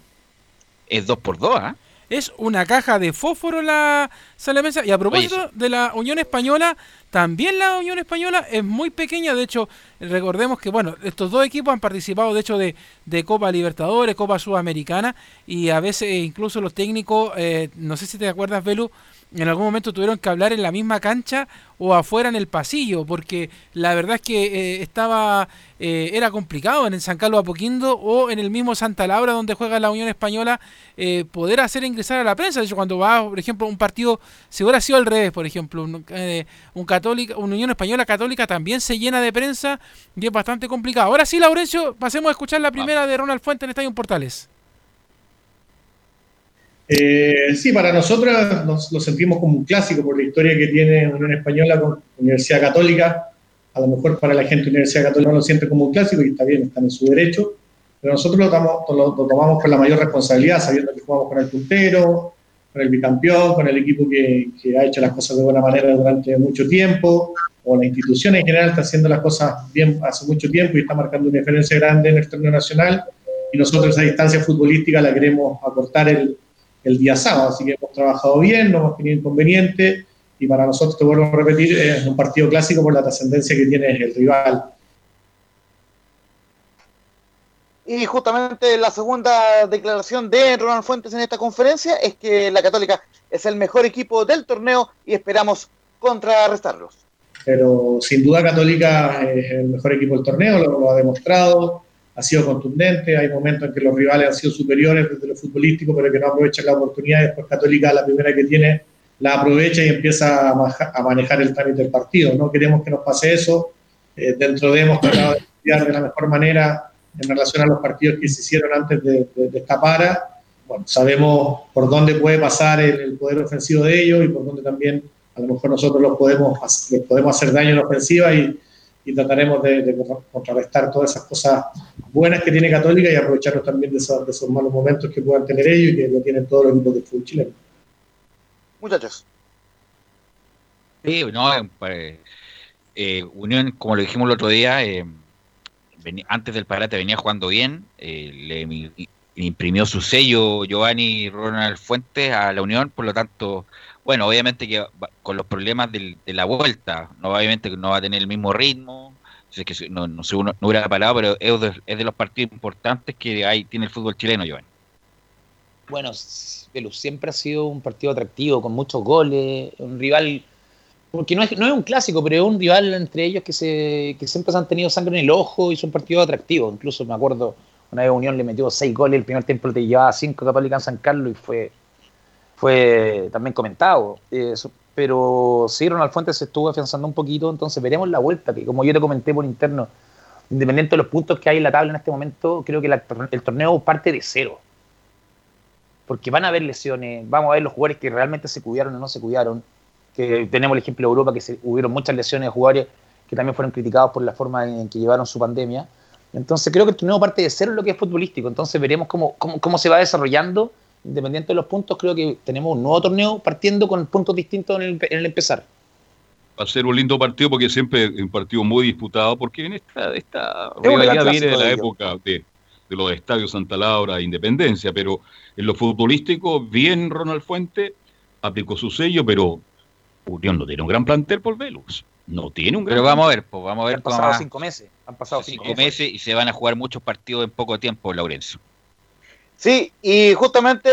Es dos por dos, ¿ah?
Es una caja de fósforo la sala de prensa. Y a propósito de la Unión Española, también la Unión Española es muy pequeña. De hecho, recordemos que, bueno, estos dos equipos han participado, de hecho, de, de Copa Libertadores, Copa Sudamericana. Y a veces incluso los técnicos, eh, no sé si te acuerdas, Velu, en algún momento tuvieron que hablar en la misma cancha o afuera en el pasillo, porque la verdad es que eh, estaba eh, era complicado en el San Carlos Apoquindo o en el mismo Santa Laura donde juega la Unión Española eh, poder hacer ingresar a la prensa. De hecho, cuando va, por ejemplo, un partido, si hubiera sido al revés, por ejemplo, un, un católica, una Unión Española católica también se llena de prensa y es bastante complicado. Ahora sí, Laurencio, pasemos a escuchar la primera de Ronald Fuente en Estadio Portales.
Eh, sí, para nosotros nos, lo sentimos como un clásico por la historia que tiene Unión Española con Universidad Católica. A lo mejor para la gente de Universidad Católica no lo siente como un clásico y está bien, están en su derecho. Pero nosotros lo, lo, tomamos con la mayor responsabilidad, sabiendo que jugamos con el puntero, con el bicampeón, con el equipo que, que, ha hecho las cosas de buena manera durante mucho tiempo, o la institución en general está haciendo las cosas bien hace mucho tiempo y está marcando una diferencia grande en el torneo nacional. Y nosotros esa distancia futbolística la queremos acortar el, el día sábado. Así que hemos trabajado bien, no hemos tenido inconveniente y para nosotros, te vuelvo a repetir, es un partido clásico por la trascendencia que tiene el rival.
Y justamente la segunda declaración de Ronald Fuentes en esta conferencia es que la Católica es el mejor equipo del torneo y esperamos contrarrestarlos.
Pero sin duda Católica es el mejor equipo del torneo, lo ha demostrado ha sido contundente, hay momentos en que los rivales han sido superiores desde lo futbolístico, pero que no aprovechan la oportunidad, después Católica la primera que tiene la aprovecha y empieza a, manejar el trámite del partido. No queremos que nos pase eso, eh, dentro de hemos tratado de estudiar de la mejor manera en relación a los partidos que se hicieron antes de, esta para. Bueno, sabemos por dónde puede pasar el, poder ofensivo de ellos y por dónde también a lo mejor nosotros los podemos, les podemos hacer daño en la ofensiva y, y trataremos de, contrarrestar todas esas cosas buenas que tiene Católica y aprovecharnos también de esos, malos momentos que puedan tener ellos y que lo tienen todos los equipos de fútbol chileno.
Muchachos.
Sí, no, pues, eh, Unión, como lo dijimos el otro día, eh, antes del parate venía jugando bien, eh, le imprimió su sello Giovanni Ronald Fuentes a la Unión, por lo tanto bueno, obviamente que con los problemas de la vuelta, no, obviamente que no va a tener el mismo ritmo, es que no, no sé, no hubiera parado, pero es de, los partidos importantes que hay, tiene el fútbol chileno, Giovanni.
Bueno, siempre ha sido un partido atractivo, con muchos goles, un rival, porque no es, no es un clásico, pero es un rival entre ellos que, se, que siempre se han tenido sangre en el ojo y son partidos atractivos. Incluso me acuerdo, una vez Unión le metió seis goles, el primer tiempo le llevaba cinco Católica en San Carlos y fue fue también comentado. pero sí, Ronald Fuentes se estuvo afianzando un poquito, entonces veremos la vuelta, que como yo te comenté por interno, independiente de los puntos que hay en la tabla en este momento, creo que el torneo parte de cero. Porque van a haber lesiones, vamos a ver los jugadores que realmente se cuidaron o no se cuidaron. Que tenemos el ejemplo de Europa, que se, hubieron muchas lesiones de jugadores que también fueron criticados por la forma en que llevaron su pandemia. Entonces creo que el torneo parte de cero en lo que es futbolístico. Entonces veremos cómo, cómo, cómo se va desarrollando independiente de los puntos, creo que tenemos un nuevo torneo partiendo con puntos distintos en el, empezar.
Va a ser un lindo partido porque siempre es un partido muy disputado, porque en esta, esta rivalidad viene de la época de, los estadios Santa Laura, Independencia, pero en lo futbolístico, bien Ronald Fuente aplicó su sello, pero Unión no tiene un gran plantel por Velux. No tiene un gran
Pero vamos a ver, pues vamos a ver.
Han pasado cinco meses. Han pasado
cinco, meses. y se van a jugar muchos partidos en poco tiempo, Laurencio.
Sí, y justamente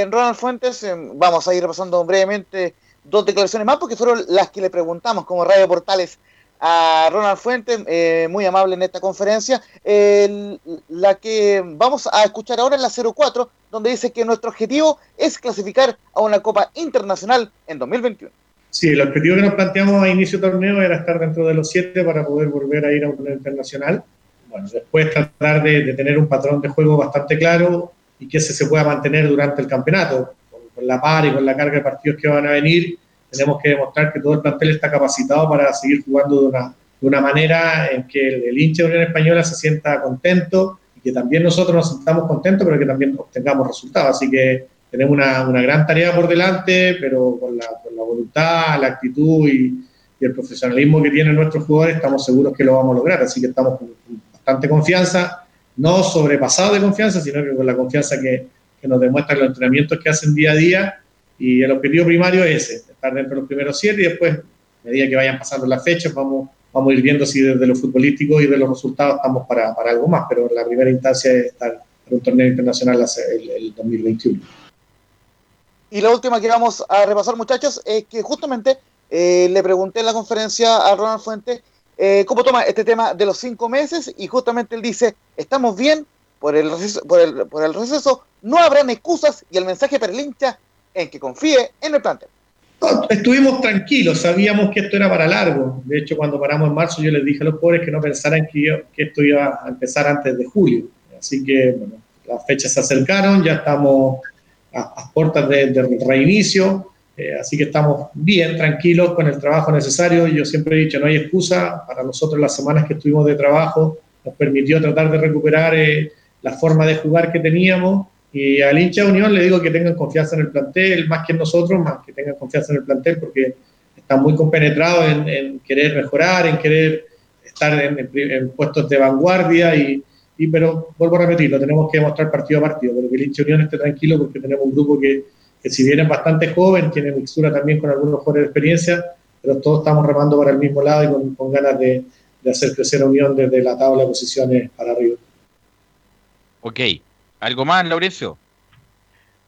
eh, Ronald Fuentes, eh, vamos a ir repasando brevemente dos declaraciones más porque fueron las que le preguntamos como Radio Portales a Ronald Fuentes, eh, muy amable en esta conferencia. la que vamos a escuchar ahora es la 04, donde dice que nuestro objetivo es clasificar a una Copa Internacional en 2021.
Sí, el objetivo que nos planteamos a inicio de torneo era estar dentro de los siete para poder volver a ir a un torneo internacional. Bueno, después tratar de, de tener un patrón de juego bastante claro, y que ese se pueda mantener durante el campeonato. Con, la par y con la carga de partidos que van a venir, tenemos que demostrar que todo el plantel está capacitado para seguir jugando de una, de una manera en que el, hincha de Unión Española se sienta contento y que también nosotros nos sintamos contentos, pero que también obtengamos resultados. Así que tenemos una, una gran tarea por delante, pero con la, con la voluntad, la actitud y, y, el profesionalismo que tienen nuestros jugadores, estamos seguros que lo vamos a lograr. Así que estamos con bastante confianza no sobrepasado de confianza, sino que con la confianza que, nos demuestran los entrenamientos que hacen día a día. Y el objetivo primario es ese, estar dentro de los primeros siete y después, a medida que vayan pasando las fechas, vamos, vamos a ir viendo si desde lo futbolístico y de los resultados estamos para, para algo más, pero la primera instancia es estar en un torneo internacional el, el 2021.
Y la última que vamos a repasar, muchachos, es que justamente eh, le pregunté en la conferencia a Ronald Fuentes eh, cómo toma este tema de los cinco meses y justamente él dice, estamos bien por el, receso, por el, por el receso, no habrán excusas y el mensaje para el en que confíe en el plantel.
Estuvimos tranquilos, sabíamos que esto era para largo. De hecho, cuando paramos en marzo, yo les dije a los pobres que no pensaran que, que esto iba a empezar antes de julio. Así que, las fechas se acercaron, ya estamos a, puertas del reinicio, eh, así que estamos bien tranquilos con el trabajo necesario. Yo siempre he dicho, no hay excusa, para nosotros las semanas que estuvimos de trabajo nos permitió tratar de recuperar eh, la forma de jugar que teníamos. Y al hincha de Unión le digo que tengan confianza en el plantel, más que en nosotros, más que tengan confianza en el plantel, porque están muy compenetrados en, querer mejorar, en querer estar en, puestos de vanguardia, y, pero vuelvo a repetir, lo tenemos que demostrar partido a partido, pero que el hincha de Unión esté tranquilo porque tenemos un grupo que, que si bien es bastante joven, tiene mixtura también con algunos jóvenes de experiencia, pero todos estamos remando para el mismo lado y con, ganas de, de hacer crecer a Unión desde la tabla de posiciones para arriba.
Ok, ¿Algo más, Laurencio?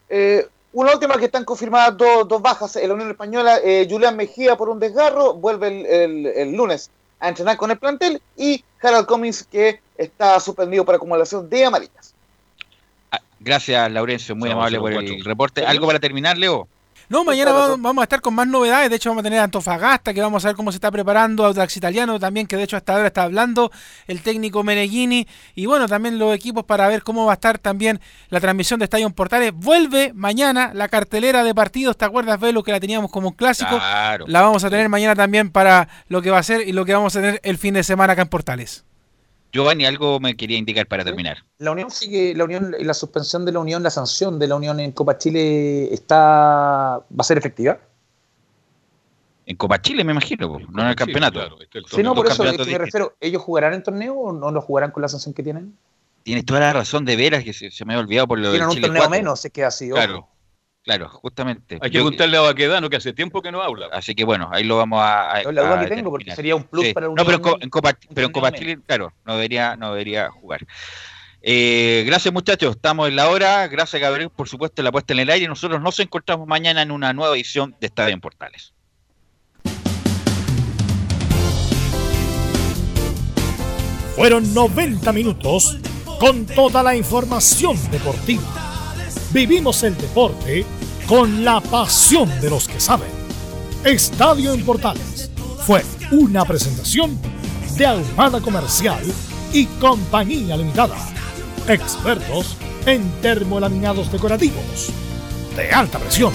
Eh, una última que están confirmadas dos, bajas en la Unión Española. Eh, Julián Mejía por un desgarro, vuelve el, lunes a entrenar con el plantel. Y Harold Cummings que está suspendido por acumulación de amarillas.
Gracias, Laurencio, muy amable por el reporte. ¿Algo para terminar, Leo?
No, mañana vamos, a estar con más novedades. De hecho, vamos a tener a Antofagasta, que vamos a ver cómo se está preparando. Audax Italiano también, que de hecho hasta ahora está hablando. El técnico Meneghini. Y bueno, también los equipos para ver cómo va a estar también la transmisión de Estadio Portales. Vuelve mañana la cartelera de partidos. ¿Te acuerdas, Velo, que la teníamos como un clásico? La vamos a tener mañana también para lo que va a ser y lo que vamos a tener el fin de semana acá en Portales.
Giovanni, algo me quería indicar para terminar.
La Unión sigue, la Unión, la suspensión de la Unión, la sanción de la Unión en Copa Chile está, va a ser efectiva.
En Copa Chile, me imagino, no en el campeonato.
sí, no, por eso me refiero. ¿Ellos jugarán en torneo o no lo jugarán con la sanción que tienen?
Tienes toda la razón, de veras, que se, me había olvidado por lo
Tienen un torneo menos, es que ha sido.
Claro, Claro, justamente.
Hay que preguntarle a Baquedano que hace tiempo que no habla.
Así que bueno, ahí lo vamos a.
a la duda que tengo, porque sería un plus para el
No, pero en, Copa, pero en Copa Chile, claro, no debería, no debería jugar. Eh, gracias muchachos, estamos en la hora. Gracias Gabriel, por supuesto, la puesta en el aire. Nosotros nos encontramos mañana en una nueva edición de Estadio en Portales.
Fueron 90 minutos con toda la información deportiva Vivimos el deporte con la pasión de los que saben. Estadio en Portales fue una presentación de Almada Comercial y Compañía Limitada. Expertos en termolaminados decorativos de alta presión